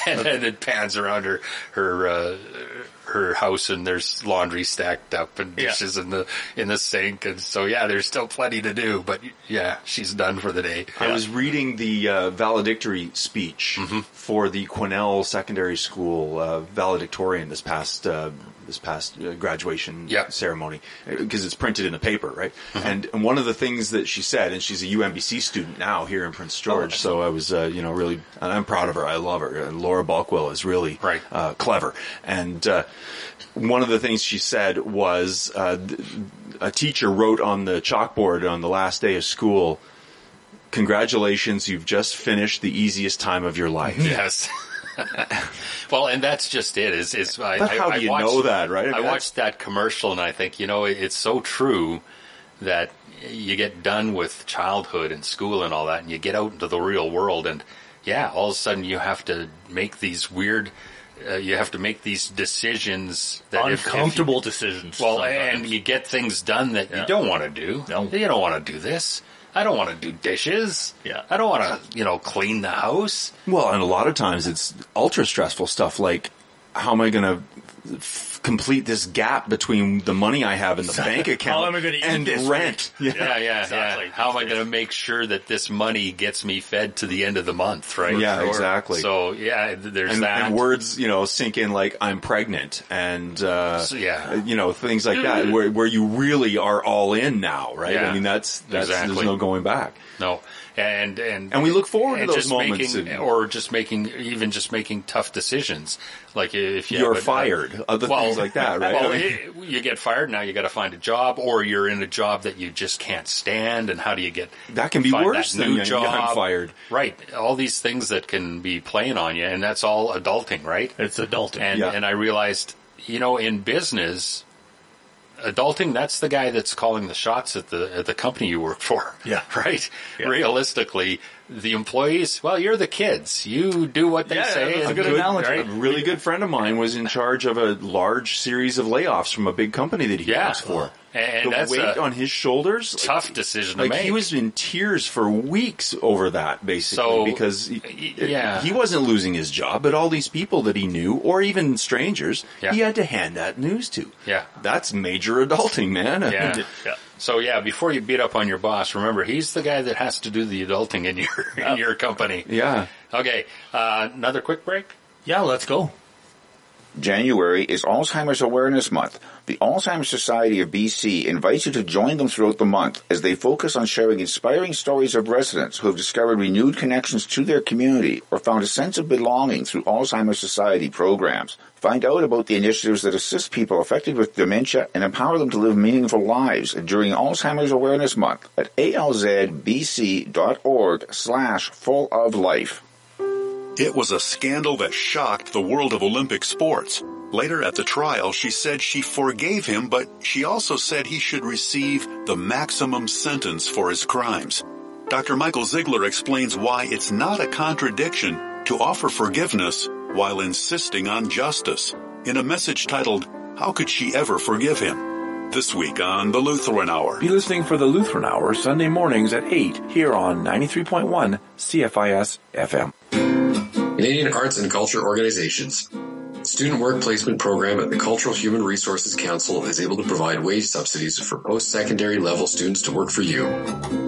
and then it pans around her her uh, her house, and there's laundry stacked up and Yeah. dishes in the in the sink, and so yeah, there's still plenty to do. But yeah, she's done for the day. I was reading the uh, valedictory speech Mm-hmm. for the Quesnel Secondary School uh, valedictorian this past uh, this past uh, graduation Yeah. ceremony because it's printed in the paper, right? Mm-hmm. And, and one of the things that she said, and she's a UNBC student now here in Prince George, so I was uh, you know really, and I'm proud of her. I love her. And Laura Balkwell is really Right. uh, clever, and uh, one of the things she said was uh, th- a teacher wrote on the chalkboard on the last day of school congratulations, you've just finished the easiest time of your life. Yes. well, and that's just it. Is is I, But how I do you watched- know that, right? I I, watched that commercial and I think you know it's so true that you get done with childhood and school and all that, and you get out into the real world, and yeah, all of a sudden you have to make these weird. Uh, you have to make these decisions that if- if you- Uncomfortable decisions. well, sometimes. and you get things done that Yeah. you don't want to do. No. You don't want to do this. I don't want to do dishes. Yeah. I don't want to, you know, clean the house. Well, and a lot of times it's ultra stressful stuff like how am I going to f- complete this gap between the money I have in the bank account How am I gonna eat and this rent? Yeah, yeah, exactly. yeah. How am I going to make sure that this money gets me fed to the end of the month, right? Yeah, exactly. So, yeah, there's and, that. and words, you know, sink in like I'm pregnant and, uh, So, yeah. you know, things like that where, where you really are all in now, right? Yeah. I mean, that's, that's, Exactly. there's no going back. No, and and And we look forward to those just moments making, of- or just making, even just making tough decisions. Like if you You're have a- fired, other things like that, right? Well, I mean- it- you get fired now. You got to find a job, or you're in a job that you just can't stand. And how do you get That can be find worse than new getting job? fired. Right, all these things that can be playing on you, and that's all adulting, right? it's adulting. And Yeah. and I realized, you know, in business, adulting that's the guy that's calling the shots at the at the company you work for. Yeah. Right. Yeah. Realistically, the employees, well, you're the kids. You do what they Yeah, say. that's a and good analogy. right? A really good friend of mine was in charge of a large series of layoffs from a big company that he Yeah. works for. And the that's weight a on his shoulders, tough decision to like make. he was in tears for weeks over that, basically, So, because he, yeah. he wasn't losing his job, but all these people that he knew, or even strangers, Yeah. he had to hand that news to. Yeah. that's major adulting, man. Yeah. Yeah. So yeah, before you beat up on your boss, remember he's the guy that has to do the adulting in your in your company. yeah. Okay, uh, another quick break. yeah, let's go. January is Alzheimer's Awareness Month. The Alzheimer's Society of BC invites you to join them throughout the month as they focus on sharing inspiring stories of residents who have discovered renewed connections to their community or found a sense of belonging through Alzheimer's Society programs. Find out about the initiatives that assist people affected with dementia and empower them to live meaningful lives during Alzheimer's Awareness Month at alzbc.org slash full of life. It was a scandal that shocked the world of Olympic sports. Later at the trial, she said she forgave him, but she also said he should receive the maximum sentence for his crimes. Dr. Michael Zeigler explains why it's not a contradiction to offer forgiveness while insisting on justice in a message titled, How Could She Ever Forgive Him? This week on the Lutheran Hour. Be listening for the Lutheran Hour Sunday mornings at 8 here on 93.1 CFIS FM. Canadian Arts and Culture Organizations. Student Work Placement Program at the Cultural Human Resources Council is able to provide wage subsidies for post-secondary level students to work for you.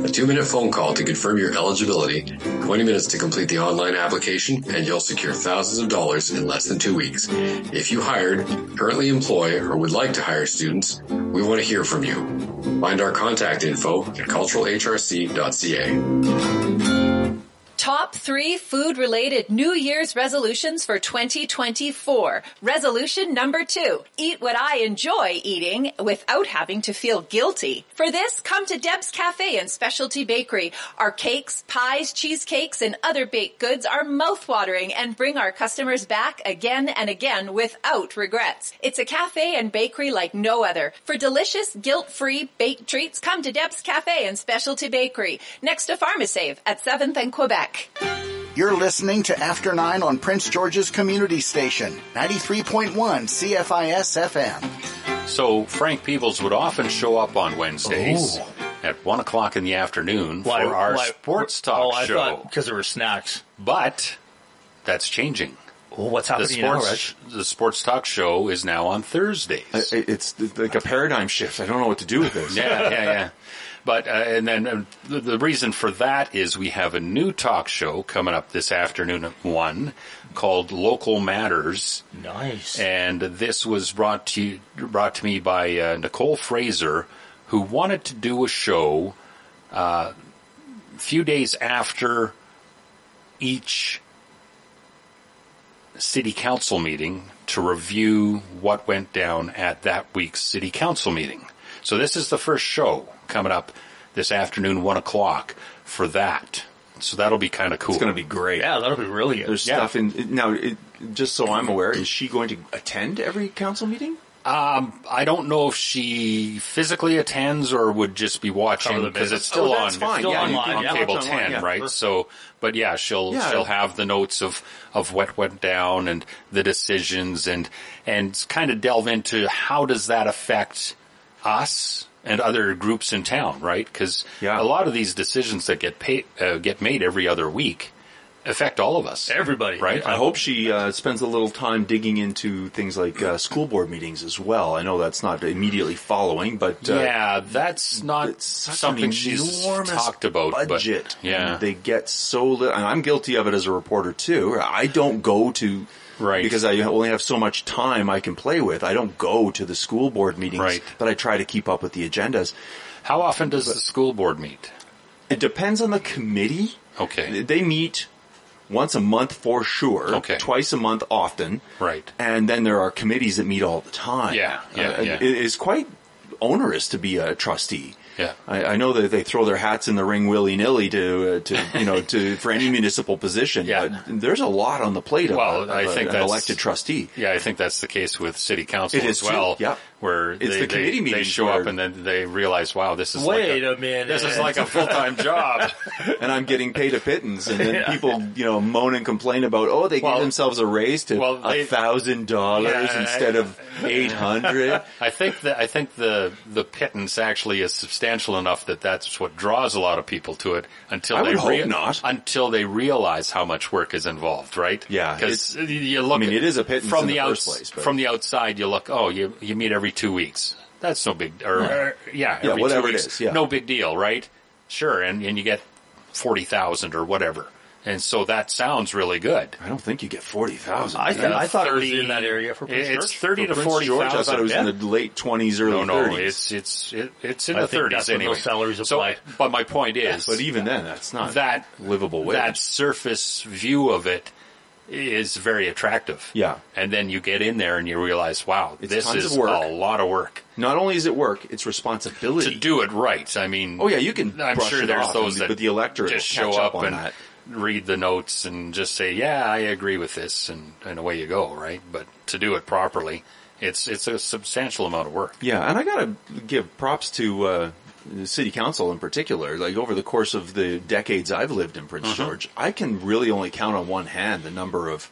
A two-minute phone call to confirm your eligibility, 20 minutes to complete the online application, and you'll secure thousands of dollars in less than two weeks. If you hired, currently employ, or would like to hire students, we want to hear from you. Find our contact info at culturalhrc.ca. Top three food related New Year's resolutions for 2024. Resolution number two. Eat what I enjoy eating without having to feel guilty. For this, come to Deb's Cafe and Specialty Bakery. Our cakes, pies, cheesecakes, and other baked goods are mouthwatering and bring our customers back again and again without regrets. It's a cafe and bakery like no other. For delicious, guilt-free baked treats, come to Deb's Cafe and Specialty Bakery, next to Pharmasave at 7th and Quebec. You're listening to After 9 on Prince George's Community Station, 93.1 CFIS FM. So Frank Peebles would often show up on Wednesdays Oh. at one o'clock in the afternoon Why- for our why- sports talk oh, show. because there were snacks. But that's changing. Oh, what's The happening now, sports, Rich? the sports talk show is now on Thursdays. I- I- It's like a paradigm shift. I don't know what to do with this. yeah, yeah, yeah. But uh, and then uh, the, the reason for that is we have a new talk show coming up this afternoon at one called Local Matters, Nice. and this was brought to you, brought to me by uh, Nicole Fraser, who wanted to do a show uh, a few days after each city council meeting to review what went down at that week's city council meeting. So this is the first show coming up this afternoon, one o'clock for that. So that'll be kind of cool. It's going to be great. yeah, that'll be really good. There's Yeah. stuff in now. It, just so I'm aware, is she going to attend every council meeting? Um, I don't know if she physically attends or would just be watching because it's still Oh, on, that's fine. Still Yeah, you online, on yeah. cable watch online, ten, yeah. right? So, but yeah, she'll Yeah. she'll have the notes of of what went down and the decisions and and kind of delve into how does that affect us and other groups in town, right? Because Yeah. a lot of these decisions that get paid uh, get made every other week affect all of us, Everybody. right? I hope she uh, spends a little time digging into things like uh, school board meetings as well. I know that's not immediately following, but uh, yeah, that's not something she's talked about. budget. But, yeah, they get so little. And I'm guilty of it as a reporter too. I don't go to Right. because I only have so much time I can play with. I don't go to the school board meetings, Right. but I try to keep up with the agendas. How often does the school board meet? It depends on the committee. Okay. They meet once a month for sure. Okay. Twice a month often. Right. And then there are committees that meet all the time. Yeah, yeah, Uh, yeah. It is quite onerous to be a trustee. Yeah. I, I know that they throw their hats in the ring willy nilly to uh, to you know to for any municipal position. Yeah. But there's a lot on the plate of, Well, a, of I a- think an elected trustee. Yeah, I think that's the case with city council It is as well. too, yeah. where It's they, the committee they, they meetings show where- up and then they realize, wow, this is Wait like a minute. This is like a full time job. and I'm getting paid a pittance, and then Yeah. people, you know, moan and complain about, oh, they Well- gave themselves a raise to a thousand dollars instead I- of eight hundred. I think that I think the the pittance actually is substantial enough that that's what draws a lot of people to it until I they would hope not. until they realize how much work is involved, right? Yeah, because you look. I mean, at- it is a pittance from the, the outs- place, but- From the outside, you look. Oh, you you meet every two weeks. That's no big. Or, or- yeah, Yeah, every whatever two weeks, is, yeah. no big deal, right? Sure, and and you get forty thousand or whatever, and so that sounds really good. I don't think you get forty thousand. I, th- I thought it was in that area for Prince It's George. thirty to Prince forty George, I thought it was in the late twenties, early No, no, 30s. it's it's it, it's in I the thirties anyway. those salaries so, but my point is, but even then, that's not that livable wage. that surface view of it is very attractive. Yeah. and then you get in there and you realize, wow, It's this is a lot of work Not only is it work, it's responsibility. to do it right. I mean, Oh, yeah, you can I'm brush sure it there's off, those that but the electorate just show catch up, up on and that. Read the notes and just say, yeah, I agree with this, and, and away you go, right? But to do it properly, it's it's a substantial amount of work. Yeah, and I gotta give props to uh, the city council in particular. Like over the course of the decades I've lived in Prince Mm-hmm. George, I can really only count on one hand the number of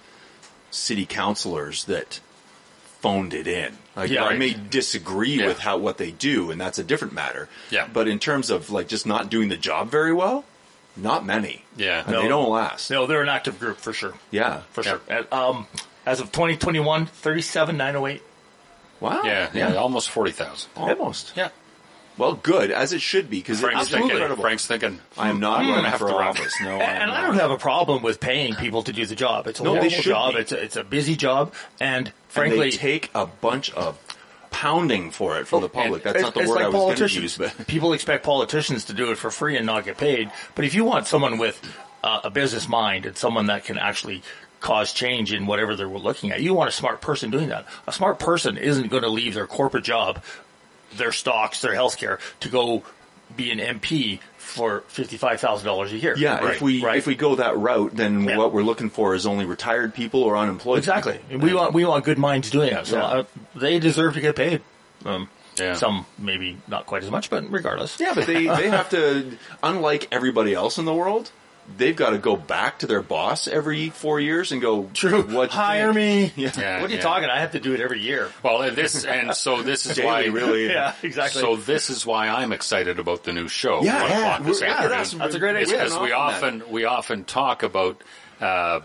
city councilors that phoned it in. Like, Yeah, I right. may disagree Yeah. with how what they do, and that's a different matter. Yeah. But in terms of like just not doing the job very well, not many. Yeah. and No. they don't last. No, they're an active group for sure. Yeah, For Yeah. sure. And, um, as of 2021, 37,908. Wow. Yeah, yeah, almost forty thousand. almost. Yeah, Well, good as it should be because Frank's thinking. Frank's thinking. I am not I'm gonna running have for to run. office. No, And, I'm and I don't have a problem with paying people to do the job. It's a No, they job. be. It's a, it's a busy job, and and frankly, they take a bunch of pounding for it from the public. That's not the word like I was going to use, but people expect politicians to do it for free and not get paid. But if you want someone with uh, a business mind and someone that can actually cause change in whatever they're looking at, you want a smart person doing that. A smart person isn't going to leave their corporate job, their stocks, their healthcare to go be an MP for fifty-five thousand dollars a year. yeah, Right, if we right. if we go that route, then Yeah. what we're looking for is only retired people or unemployed. Exactly. people. We want we want good minds doing it. So Yeah. uh, they deserve to get paid. Um, Yeah. Some maybe not quite as much, but regardless. Yeah, but they they have to, unlike everybody else in the world, they've got to go back to their boss every four years and go, True. What Hire me. Yeah. Yeah, what are you yeah. talking? I have to do it every year. Well, and this and so this is why really. Yeah, exactly. So this is why I'm excited about the new show. Yeah, One yeah, o'clock this we're- yeah, afternoon. that's- That's a great It's idea. because we off on often we often talk about uh,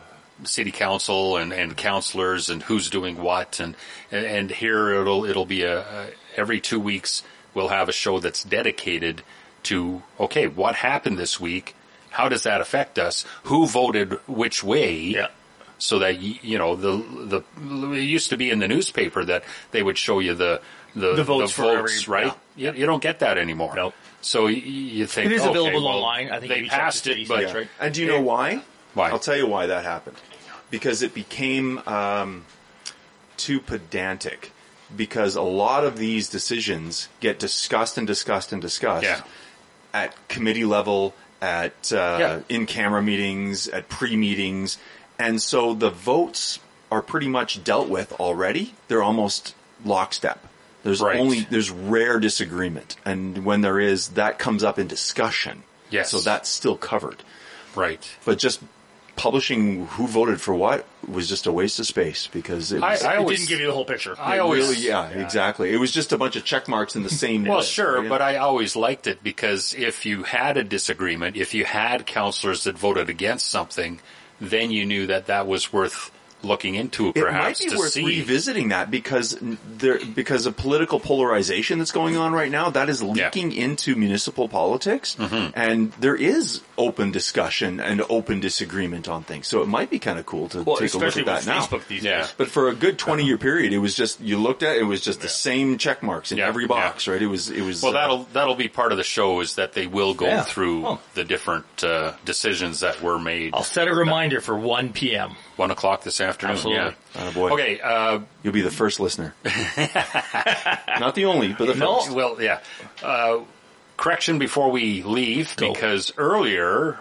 city council and, and councilors and who's doing what and and, and here it'll it'll be a, a every two weeks we'll have a show that's dedicated to okay what happened this week how does that affect us who voted which way Yeah. so that you know the the it used to be in the newspaper that they would show you the the, The votes for every- right you, you don't get that anymore Nope. so y- you think It is okay, available well, online. I think they if you check the passed it but sites, right? And do you know why? Why? I'll tell you why that happened. Because it became um, too pedantic. Because a lot of these decisions get discussed and discussed and discussed Yeah. at committee level, at uh, Yeah. in-camera meetings, at pre-meetings, and so the votes are pretty much dealt with already. They're almost lockstep. There's Right. only there's rare disagreement, and when there is, that comes up in discussion. Yes. So that's still covered. Right. But just publishing who voted for what was just a waste of space because it was. I It always didn't give you the whole picture. I always really, yeah, exactly. It was just a bunch of check marks in the same. Well, list, sure, right? but I always liked it because if you had a disagreement, if you had counselors that voted against something, then you knew that that was worth looking into it might perhaps be to worth see. revisiting that because there because of political polarization that's going on right now that is leaking into municipal politics Mm-hmm. and there is open discussion and open disagreement on things so it might be kind of cool to Well, take a look at that now Facebook these Yeah. days. but for a good 20 year period it was just you looked at it, it was just the same check marks in Yeah, every box right it was it was Well, uh, that'll that'll be part of the show is that they will go Yeah. through Oh. the different uh, decisions that were made. I'll set a reminder for 1 p.m. One o'clock this afternoon. Absolutely. Yeah. Attaboy. Okay. Uh, you'll be the first listener not the only but the No. first well, yeah. Uh, correction before we leave, Go. because earlier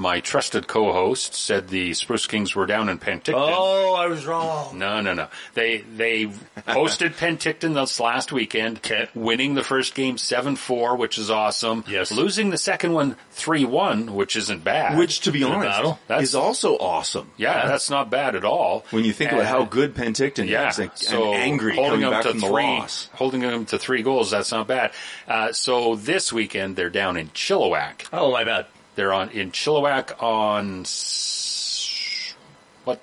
my trusted co-host said the Spruce Kings were down in Penticton. Oh, I was wrong. No, no, no. They they hosted Penticton this last weekend, Okay. winning the first game seven four, which is awesome. Yes. losing the second one three one, which isn't bad. which to be honest battle. That's- is also awesome yeah, that's not bad at all. when you think about Uh, how good Penticton yeah, is and, so and angry holding coming them back to from the three, loss holding them to three goals. That's not bad. Uh, so this weekend they're down in Chilliwack. Oh, my bad. They're on in Chilliwack on s- what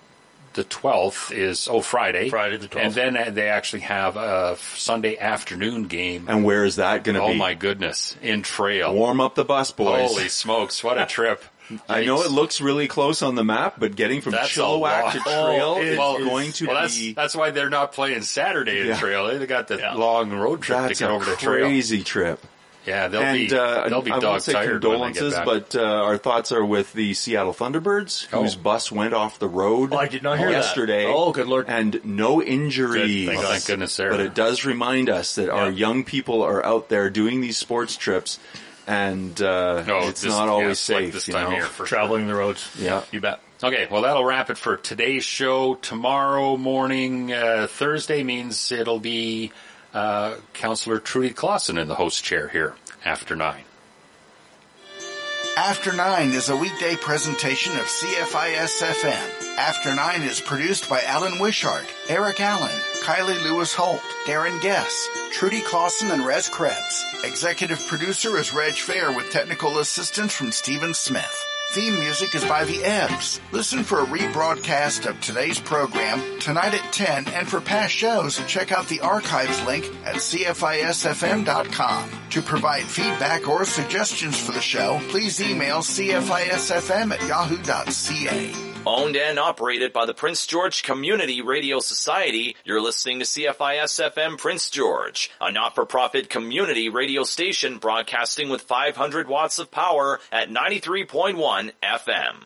the twelfth is. Oh, Friday. Friday the 12th. And then they actually have a Sunday afternoon game. and where is that going to be? oh be my goodness! In Trail. Warm up the bus, boys. Holy smokes! What a trip! I know it looks really close on the map, but getting from That's a Chilliwack lot. to oh, Trail Oh, is well, going to well, that's be that's why they're not playing Saturday in Yeah. Trail. They got the Yeah. long road trip that's to get a over the trail. crazy trip. Yeah, they'll and be uh, they'll be I won't say tired when they get condolences, but uh, our thoughts are with the Seattle Thunderbirds, Oh. whose bus went off the road. Oh, I did not hear that. yesterday. Oh, good lord. And no injuries. Good, thank Well, thank goodness there. But it does remind us that our young people are out there doing these sports trips, and uh, No, it's this- not yeah, always it's like safe. this you time know? of year for sure. Traveling the roads. Yeah. You bet. Okay, well that'll wrap it for today's show. Tomorrow morning, uh, Thursday means it'll be uh, Councillor Trudy Clausen in the host chair here after nine. After Nine is a weekday presentation of CFIS FM. After Nine is produced by Alan Wishart, Eric Allen, Kylie Lewis Holt, Darren Gess, Trudy Clausen, and Rez Krebs. Executive producer is Reg Fair with technical assistance from Stephen Smith. Theme music is by The Ebbs. Listen for a rebroadcast of today's program tonight at 10 and for past shows, check out the archives link at CFISFM.com. To provide feedback or suggestions for the show, please email CFISFM at yahoo.ca. Owned and operated by the Prince George Community Radio Society, you're listening to CFIS FM Prince George, a not-for-profit community radio station broadcasting with 500 watts of power at 93.1 FM.